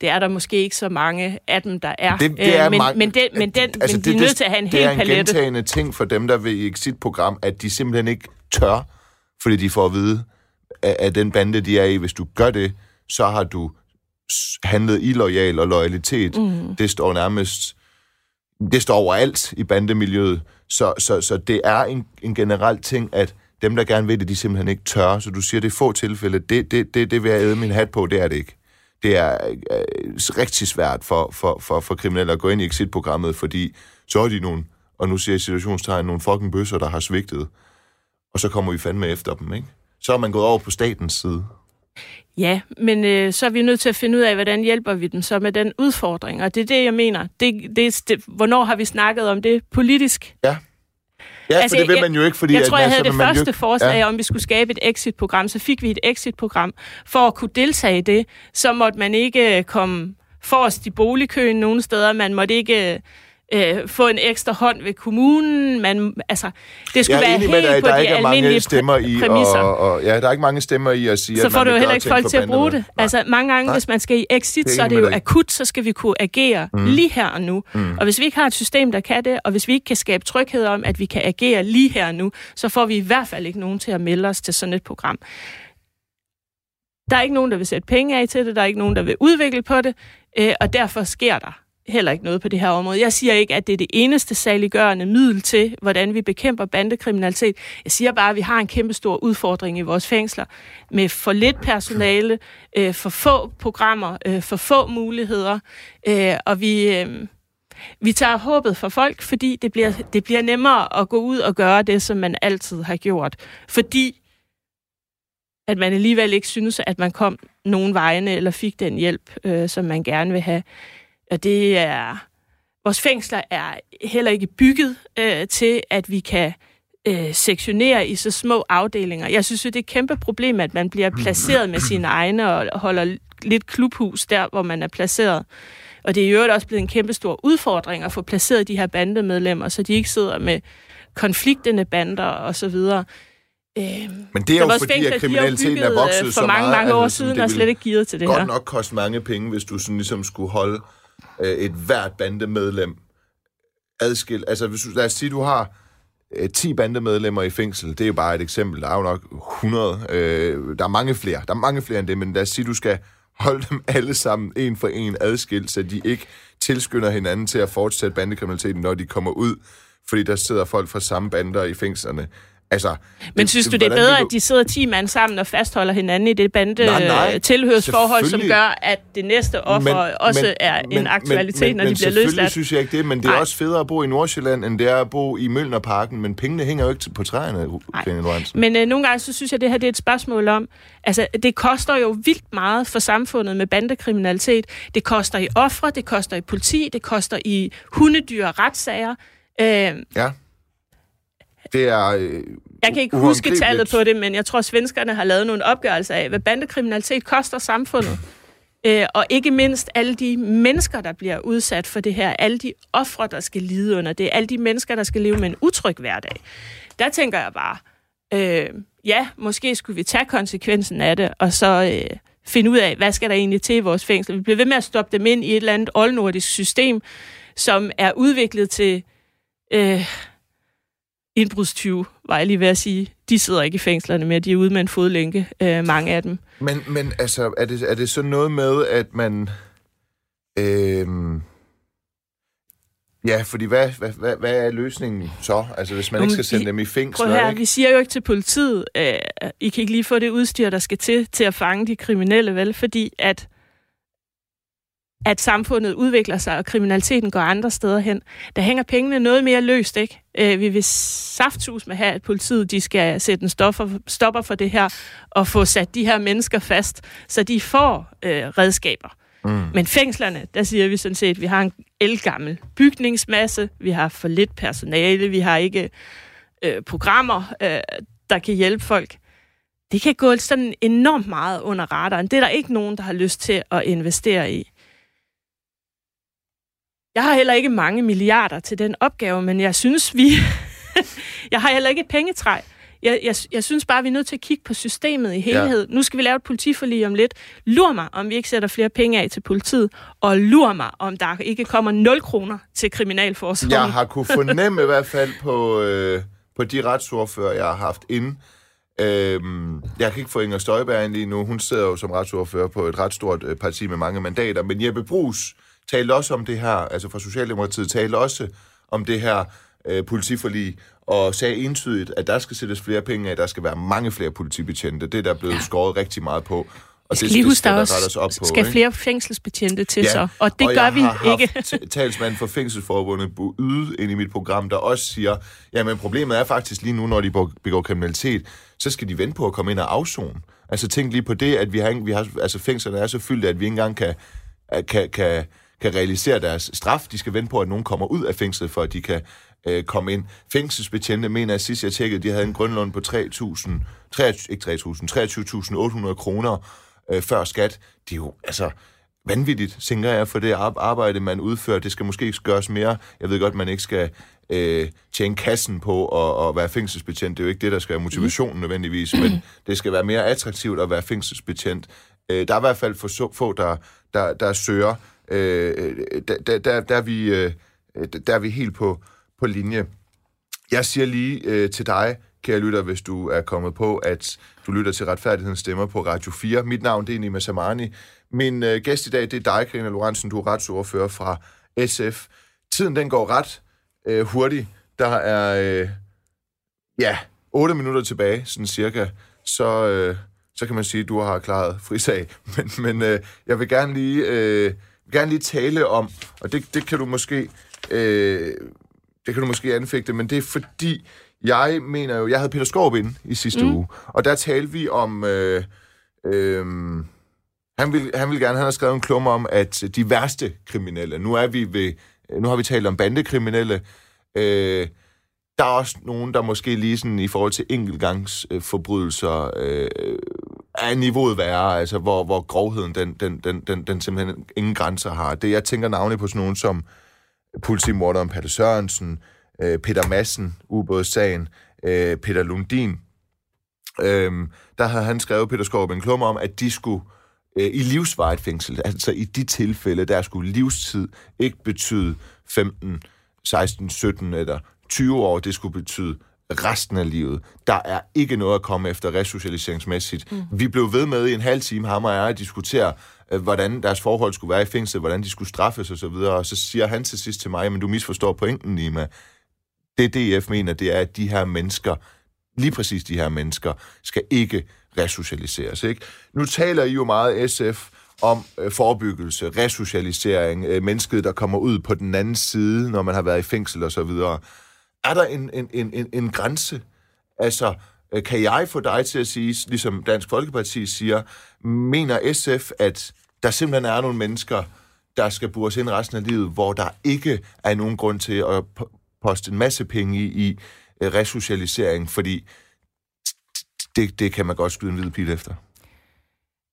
det er der måske ikke så mange af dem, der er. Det, det er Øh, men, mange- men, den, men, den, altså, men de er nødt til at have en det hel er en palette. gentagende ting for dem, der vil i sit program, at de simpelthen ikke tør, fordi de får at vide, at, at den bande, de er i, hvis du gør det, så har du handlet illoyal og loyalitet. Mm. Det står nærmest... Det står overalt i bandemiljøet. Så, så, så det er en, en generel ting, at dem, der gerne vil det, de simpelthen ikke tør. Så du siger, det er få tilfælde. Det, det, det, det vil jeg æde min hat på, det er det ikke. Det er øh, rigtig svært for, for, for, for kriminelle at gå ind i exit-programmet, fordi så er de nogle, og nu siger jeg situationstegn, nogle fucking bøsser, der har svigtet. Og så kommer vi fandme efter dem, ikke? Så er man gået over på statens side. Ja, men øh, så er vi nødt til at finde ud af, hvordan hjælper vi dem så med den udfordring. Og det er det, jeg mener. Det, det, det, hvornår har vi snakket om det politisk? Ja. Ja, altså, for det vil jeg- man jo ikke, fordi... Jeg at tror, jeg havde det jo første ikke- forslag Ja. om, vi skulle skabe et exit-program. Så fik vi et exit-program. For at kunne deltage i det, så måtte man ikke øh, komme forrest i boligkøen nogen steder. Man måtte ikke øh, få en ekstra hånd ved kommunen. Man, altså, det skulle være helt med dig, på der de ikke er mange stemmer i, præmisser. og, og, ja, der er ikke mange stemmer i at sige, så at får du jo heller ikke folk til at bruge det. banderne. Nej. Altså, mange gange, Nej. hvis man skal i exit, Det så er det jo dig. akut, så skal vi kunne agere mm. lige her og nu. Mm. Og hvis vi ikke har et system, der kan det, og hvis vi ikke kan skabe tryghed om, at vi kan agere lige her og nu, så får vi i hvert fald ikke nogen til at melde os til sådan et program. Der er ikke nogen, der vil sætte penge af til det, der er ikke nogen, der vil udvikle på det, øh, og derfor sker der heller ikke noget på det her område. Jeg siger ikke, at det er det eneste saliggørende middel til, hvordan vi bekæmper bandekriminalitet. Jeg siger bare, at vi har en kæmpe stor udfordring i vores fængsler med for lidt personale, øh, for få programmer, øh, for få muligheder, øh, og vi... Øh, vi tager håbet for folk, fordi det bliver, det bliver nemmere at gå ud og gøre det, som man altid har gjort. Fordi at man alligevel ikke synes, at man kom nogen vegne eller fik den hjælp, øh, som man gerne vil have. Og det er... Vores fængsler er heller ikke bygget øh, til, at vi kan øh, sektionere i så små afdelinger. Jeg synes jo, det er et kæmpe problem, at man bliver placeret med sine egne og holder lidt klubhus der, hvor man er placeret. Og det er jo også blevet en kæmpe stor udfordring at få placeret de her bandemedlemmer, så de ikke sidder med konfliktende bander og så videre. Øhm, Men det er jo vores fordi, fængsler, at kriminaliteten er bygget, øh, vokset for så mange, meget, mange år siden, og slet ikke givet til det godt her. nok koste mange penge, hvis du sådan ligesom skulle holde øh, et hvert bandemedlem adskilt. Altså, hvis du, lad os sige, du har øh, 10 bandemedlemmer i fængsel. Det er jo bare et eksempel. Der er jo nok 100. Øh, der er mange flere. Der er mange flere end det, men lad os sige, du skal holde dem alle sammen en for en adskilt, så de ikke tilskynder hinanden til at fortsætte bandekriminaliteten, når de kommer ud, fordi der sidder folk fra samme bander i fængslerne. Altså, Men synes du, det er bedre, vil at de sidder 10 mand sammen og fastholder hinanden i det bande Nej, nej. tilhørsforhold, som gør, at det næste offer men, også men, er en men- aktualitet, men, når men, de bliver selvfølgelig løsladt? synes jeg ikke det, men det er Nej. også federe at bo i Nordsjælland, end det er at bo i Møllnerparken, men pengene hænger jo ikke på træerne. Men øh, nogle gange, så synes jeg, det her det er et spørgsmål om, altså det koster jo vildt meget for samfundet med bandekriminalitet. Det koster i ofre, det koster i politi, det koster i hundedyr og retssager. Øh, Ja. Det er... Øh, kan ikke huske tallet på det, men jeg tror, svenskerne har lavet nogle opgørelser af, hvad bandekriminalitet koster samfundet. Øh, og ikke mindst alle de mennesker, der bliver udsat for det her, alle de ofre, der skal lide under det, alle de mennesker, der skal leve med en utryg hverdag. Der tænker jeg bare, øh, ja, måske skulle vi tage konsekvensen af det, og så øh, finde ud af, hvad skal der egentlig til i vores fængsel. Vi bliver ved med at stoppe dem ind i et eller andet oldnordisk system, som er udviklet til øh, indbrudstyve, var jeg lige ved at sige. De sidder ikke i fængslerne mere, de er ude med en fodlænke, øh, mange af dem. Men, men altså, er det, er det så noget med, at man... Øh, ja, fordi hvad, hvad, hvad, hvad er løsningen så? Altså, hvis man Jamen, ikke skal sende vi- dem i fængsel, Prøv her, ikke? vi siger jo ikke til politiet, øh, I kan ikke lige få det udstyr, der skal til, til at fange de kriminelle, vel? Fordi at, at samfundet udvikler sig, og kriminaliteten går andre steder hen. Der hænger pengene noget mere løst, ikke? Øh, vi vil saftsus med have, at politiet de skal sætte en stoffer, stopper for det her, og få sat de her mennesker fast, så de får øh, redskaber. Mm. Men fængslerne, der siger vi sådan set, at vi har en elgammel bygningsmasse, vi har for lidt personale, vi har ikke øh, programmer, øh, der kan hjælpe folk. Det kan gå sådan enormt meget under radaren. Det er der ikke nogen, der har lyst til at investere i. Jeg har heller ikke mange milliarder til den opgave, men jeg synes, vi... jeg har heller ikke et pengetræ. Jeg, jeg, jeg synes bare, vi er nødt til at kigge på systemet i helhed. Ja. Nu skal vi lave et politiforlig om lidt. Lur mig, om vi ikke sætter flere penge af til politiet, og lur mig, om der ikke kommer 0 kroner til Kriminalforsorgen. Jeg har kunne fornemme i hvert fald på, øh, på de retsordfører, jeg har haft inde. Øhm, jeg kan ikke få Inger Støjberg ind lige nu. Hun sidder jo som retsordfører på et ret stort øh, parti med mange mandater. Men Jeppe Brugs talte også om det her, altså fra Socialdemokratiet talte også om det her øh, politiforlig, og sagde entydigt, at der skal sættes flere penge af, der skal være mange flere politibetjente. Det er der blevet ja. skåret rigtig meget på. Og skal lige huske, der også op på, skal ikke? flere fængselsbetjente til ja, så, og det og gør jeg vi har ikke. haft talsmand for Fængselsforbundet Bu Yde ind i mit program, der også siger, jamen problemet er faktisk lige nu, når de begår- kriminalitet, så skal de vente på at komme ind og afzone. Altså tænk lige på det, at vi har, ikke- vi har altså fængslerne er så fyldte, at vi ikke engang kan, kan, kan, kan realisere deres straf. De skal vente på, at nogen kommer ud af fængslet, for at de kan øh, komme ind. Fængselsbetjente mener, at sidst jeg tjekkede, de havde en grundlån på 3.000, 3, ikke 3.000, 23.800 kroner øh, før skat. Det er jo, altså, vanvittigt, tænker jeg, for det ar- arbejde, man udfører. Det skal måske ikke gøres mere. Jeg ved godt, man ikke skal øh, tjene kassen på at, at være fængselsbetjent. Det er jo ikke det, der skal være motivationen nødvendigvis, men det skal være mere attraktivt at være fængselsbetjent. Øh, der er i hvert fald for så få, der, der, der søger. Øh, der, der, der, der, er vi, øh, der er vi helt på, på linje. Jeg siger lige øh, til dig, kære lytter, hvis du er kommet på, at du lytter til Retfærdighedens Stemmer på Radio 4. Mit navn det er Nima Samani. Min øh, gæst i dag, det er dig, Karina Lorentzen. Du er retsordfører fra SF. Tiden den går ret øh, hurtigt. Der er, øh, ja, 8 minutter tilbage, sådan cirka. Så, øh, så kan man sige, at du har klaret frisag. Men, men øh, jeg vil gerne lige, øh, vil gerne lige tale om, og det, det kan du måske... Øh, det kan du måske anfægte, men det er fordi, jeg mener jo, jeg havde Peter Skorp inde i sidste mm. uge, og der talte vi om, øh, øh, han vil, han vil gerne, han har skrevet en klummer om, at de værste kriminelle, nu er vi ved, nu har vi talt om bandekriminelle, øh, der er også nogen, der måske lige sådan i forhold til enkeltgangsforbrydelser øh, er niveauet værre, altså hvor, hvor grovheden, den, den, den, den, den simpelthen ingen grænser har. Det, jeg tænker navnlig på sådan nogen som politimorderen Palle Sørensen, øh, Peter Madsen, ubådssagen, øh, Peter Lundin. Øh, der havde han skrevet, Peter Skorp, en klummer om, at de skulle øh, i livsvarigt fængsel, altså i de tilfælde, der skulle livstid ikke betyde 15, 16, 17 eller 20 år, det skulle betyde resten af livet. Der er ikke noget at komme efter resocialiseringsmæssigt. Mm. Vi blev ved med i en halv time, ham og jeg, at diskutere, øh, hvordan deres forhold skulle være i fængsel, hvordan de skulle straffes osv., og, og så siger han til sidst til mig, men du misforstår pointen, Nima. Det DF mener, det er, at de her mennesker, lige præcis de her mennesker, skal ikke resocialiseres. Ikke? Nu taler I jo meget SF om øh, forebyggelse, resocialisering, øh, mennesket, der kommer ud på den anden side, når man har været i fængsel og så videre. Er der en, en, en, en, en grænse? Altså, øh, kan jeg få dig til at sige, ligesom Dansk Folkeparti siger, mener SF, at der simpelthen er nogle mennesker, der skal bures ind resten af livet, hvor der ikke er nogen grund til at poste en masse penge i, i øh, resocialisering, fordi det, det kan man godt skyde en hvid pil efter.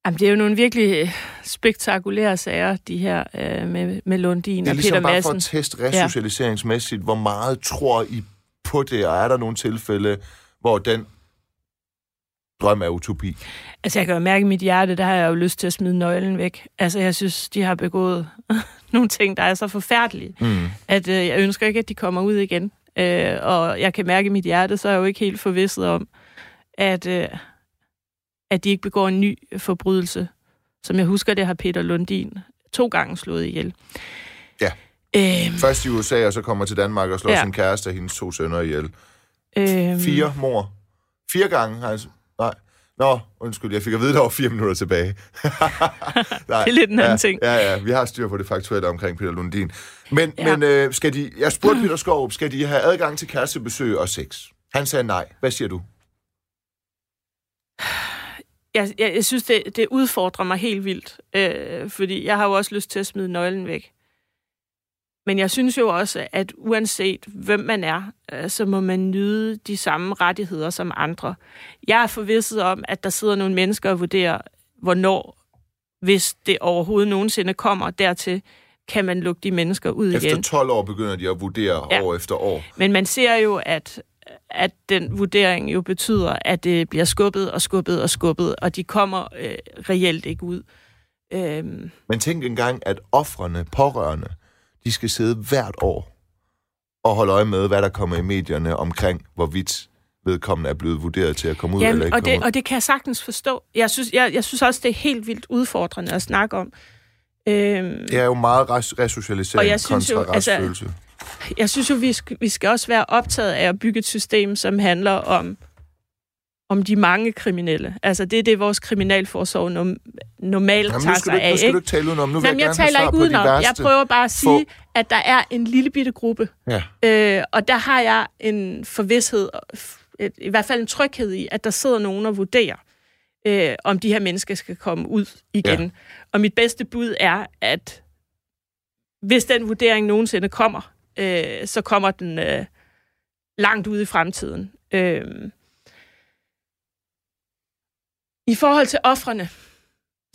Jamen, det er jo nogle virkelig øh, spektakulære sager, de her øh, med, med Lundin og ligesom Peter bare Madsen. for at teste resocialiseringsmæssigt, ja. hvor meget tror I på det, og er der nogle tilfælde, hvor den drøm er utopi? Altså, jeg kan jo mærke i mit hjerte, der har jeg jo lyst til at smide nøglen væk. Altså, jeg synes, de har begået nogle ting, der er så forfærdelige, mm. at øh, jeg ønsker ikke, at de kommer ud igen. Øh, og jeg kan mærke i mit hjerte, så er jeg jo ikke helt forvisset om, at, øh, at de ikke begår en ny forbrydelse. Som jeg husker, det har Peter Lundin to gange slået ihjel. Ja. Øhm, Først i USA, og så kommer til Danmark og slår ja. Sin kæreste og hendes to sønner ihjel. øhm, Fire mor. Fire gange s- Nej. Nå, undskyld, jeg fik at vide, der var fire minutter tilbage. Nej, Det er lidt en anden ja, ting. Ja, ja, vi har styr på det faktuelle omkring Peter Lundin. Men. Ja. men øh, skal de... Jeg spurgte Peter Skov, skal de have adgang til kærestebesøg og sex? Han sagde nej. Hvad siger du? Jeg, jeg, jeg synes, det, det udfordrer mig helt vildt, øh, fordi jeg har jo også lyst til at smide nøglen væk. Men jeg synes jo også, at uanset hvem man er, øh, så må man nyde de samme rettigheder som andre. Jeg er forvisset om, at der sidder nogle mennesker og vurderer, hvornår, hvis det overhovedet nogensinde kommer dertil, kan man lukke de mennesker ud Efter igen. 12 år begynder de at vurdere. Ja. år efter år. Men man ser jo, at, at den vurdering jo betyder, at det bliver skubbet og skubbet og skubbet, og de kommer øh, reelt ikke ud. Øhm, Men tænk engang, at offrene, pårørende, de skal sidde hvert år og holde øje med, hvad der kommer i medierne omkring, hvorvidt vedkommende er blevet vurderet til at komme ud eller jamen, ikke og, det, ud. og det kan jeg sagtens forstå. Jeg synes, jeg, jeg synes også, det er helt vildt udfordrende at snakke om. Øhm, Det er jo meget res- resocialisering Og jeg synes kontra jo, altså. Jeg synes jo, vi skal, vi skal også være optaget af at bygge et system, som handler om, om de mange kriminelle. Altså, det er det, vores kriminalforsorg nom, normalt Jamen, tager sig af. nu skal du ikke tale udenom. Nu vil Jamen, jeg, jeg taler ikke udenom. Jeg prøver bare at sige, få- at der er en lille bitte gruppe. Ja. Øh, og der har jeg en forvidshed, et, i hvert fald en tryghed i, at der sidder nogen og vurderer, øh, om de her mennesker skal komme ud igen. Ja. Og mit bedste bud er, at hvis den vurdering nogensinde kommer, øh, så kommer den øh, langt ude i fremtiden. Øh, I forhold til offrene,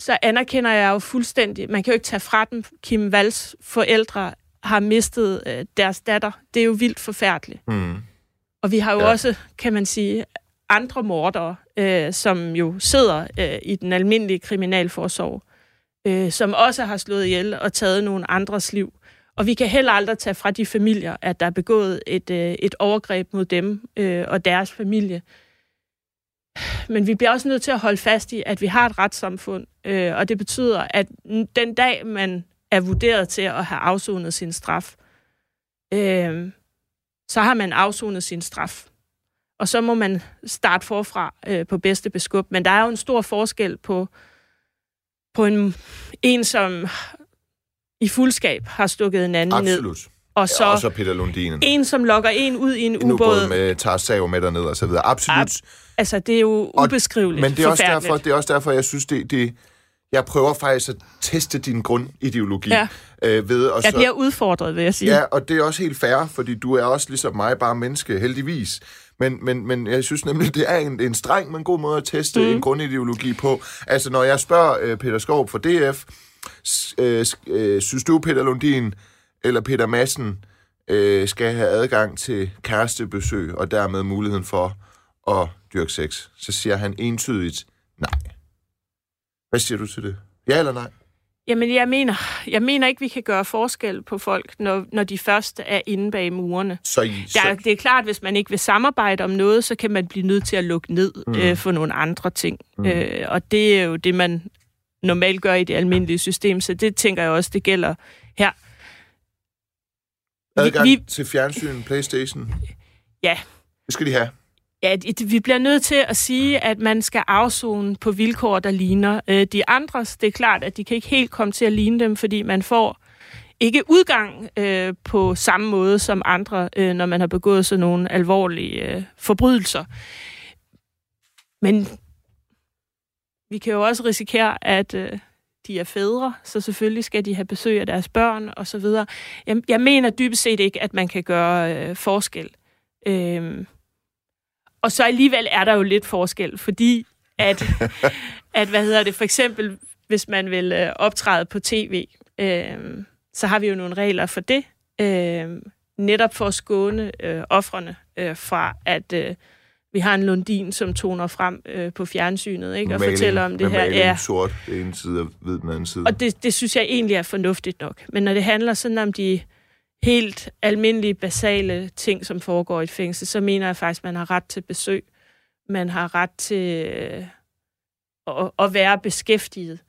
så anerkender jeg jo fuldstændig, man kan jo ikke tage fra dem, Kim Valls forældre har mistet øh, deres datter. Det er jo vildt forfærdeligt. Mm. Og vi har jo Ja. ja. også, kan man sige, andre mordere, øh, som jo sidder øh, i den almindelige kriminalforsorg, øh, som også har slået ihjel og taget nogle andres liv. Og vi kan heller aldrig tage fra de familier, at der er begået et, øh, et overgreb mod dem øh, og deres familie. Men vi bliver også nødt til at holde fast i, at vi har et retssamfund, øh, og det betyder, at den dag, man er vurderet til at have afsonet sin straf, øh, så har man afsonet sin straf. Og så må man starte forfra øh, på bedste beskub. Men der er jo en stor forskel på, på en, en, som i fuldskab har stukket en anden ned, Absolut. og Så... Ja, og så Peter Lundin. en, som lokker en ud i en En ubåd ubåd. med tager sav med derned og så videre. Absolut. Altså, det er jo ubeskriveligt Men det er, også derfor, det er også derfor, jeg synes, det, det... Jeg prøver faktisk at teste din grundideologi Ja. øh, ved at Jeg så... bliver udfordret, vil jeg sige. Ja, og det er også helt fair, fordi du er også ligesom mig, bare menneske, heldigvis. Men, men, men jeg synes nemlig, det er en, en streng, men god måde at teste mm. en grundideologi på. Altså, når jeg spørger øh, Peter Skov fra DF, øh, øh, synes du, Peter Lundin eller Peter Madsen øh, skal have adgang til kærestebesøg, og dermed muligheden for at dyrke sex? Så siger han entydigt nej. Hvad siger du til det? Ja eller nej? Jamen, jeg mener, jeg mener ikke, vi kan gøre forskel på folk, når, når de først er inde bag murene. Så, I, så... Der, det er klart, hvis man ikke vil samarbejde om noget, så kan man blive nødt til at lukke ned mm. øh, for nogle andre ting. Mm. Øh, og det er jo det, man normalt gør i det almindelige system, så det tænker jeg også, det gælder her. Adgang vi, til fjernsyn, Playstation? Ja. Det skal de have. Ja, vi bliver nødt til at sige, at man skal afzone på vilkår, der ligner øh, de andres. Det er klart, at de kan ikke helt komme til at ligne dem, fordi man får ikke udgang øh, på samme måde som andre, øh, når man har begået sådan nogle alvorlige øh, forbrydelser. Men vi kan jo også risikere, at øh, de er fædre, så selvfølgelig skal de have besøg af deres børn osv. Jeg, jeg mener dybest set ikke, at man kan gøre øh, forskel. Øh, og så alligevel er der jo lidt forskel, fordi at, at hvad hedder det, for eksempel, hvis man vil øh, optræde på tv, øh, så har vi jo nogle regler for det, øh, netop for at skåne øh, offrene øh, fra, at øh, vi har en Lundin, som toner frem øh, på fjernsynet, ikke? og Maling, fortæller om det her. Ja. sort, det ene side og hvid den anden side. Og det, det synes jeg egentlig er fornuftigt nok. Men når det handler sådan om de helt almindelige, basale ting, som foregår i et fængsel, så mener jeg faktisk, at man har ret til besøg. Man har ret til øh, at, at være beskæftiget.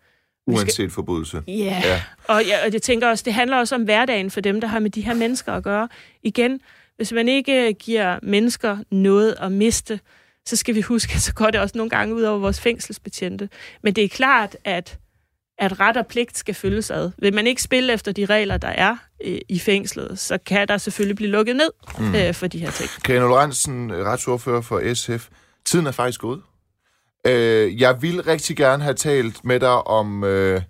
Uanset skal... forbrydelse. Yeah. Ja, og jeg, og jeg tænker også, det handler også om hverdagen for dem, der har med de her mennesker at gøre. Igen, hvis man ikke giver mennesker noget at miste, så skal vi huske, at så går det også nogle gange ud over vores fængselsbetjente. Men det er klart, at at ret og pligt skal følges ad. Vil man ikke spille efter de regler, der er øh, i fængslet, så kan der selvfølgelig blive lukket ned mm. øh, for de her ting. Kano Lorentzen, retsordfører for SF. Tiden er faktisk gået. Øh, jeg vil rigtig gerne have talt med dig om øh,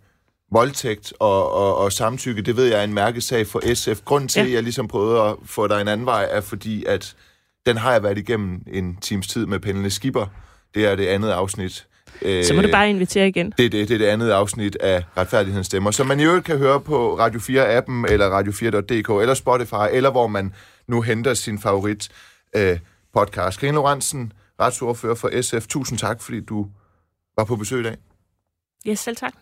voldtægt og, og, og samtykke. Det ved jeg er en mærkesag for SF. Grunden til, ja. at jeg ligesom prøvede at få dig en anden vej, er fordi, at den har jeg været igennem en times tid med Pernille Skipper. Det er det andet afsnit så må du bare invitere igen. Det, det, det er det andet afsnit af Retfærdighedens Stemmer, som man i øvrigt kan høre på Radio 4-appen, eller radio4.dk, eller Spotify, eller hvor man nu henter sin favorit øh, podcast. Karin Lorentzen, retsordfører for SF, tusind tak, fordi du var på besøg i dag. Ja, yes, selv tak.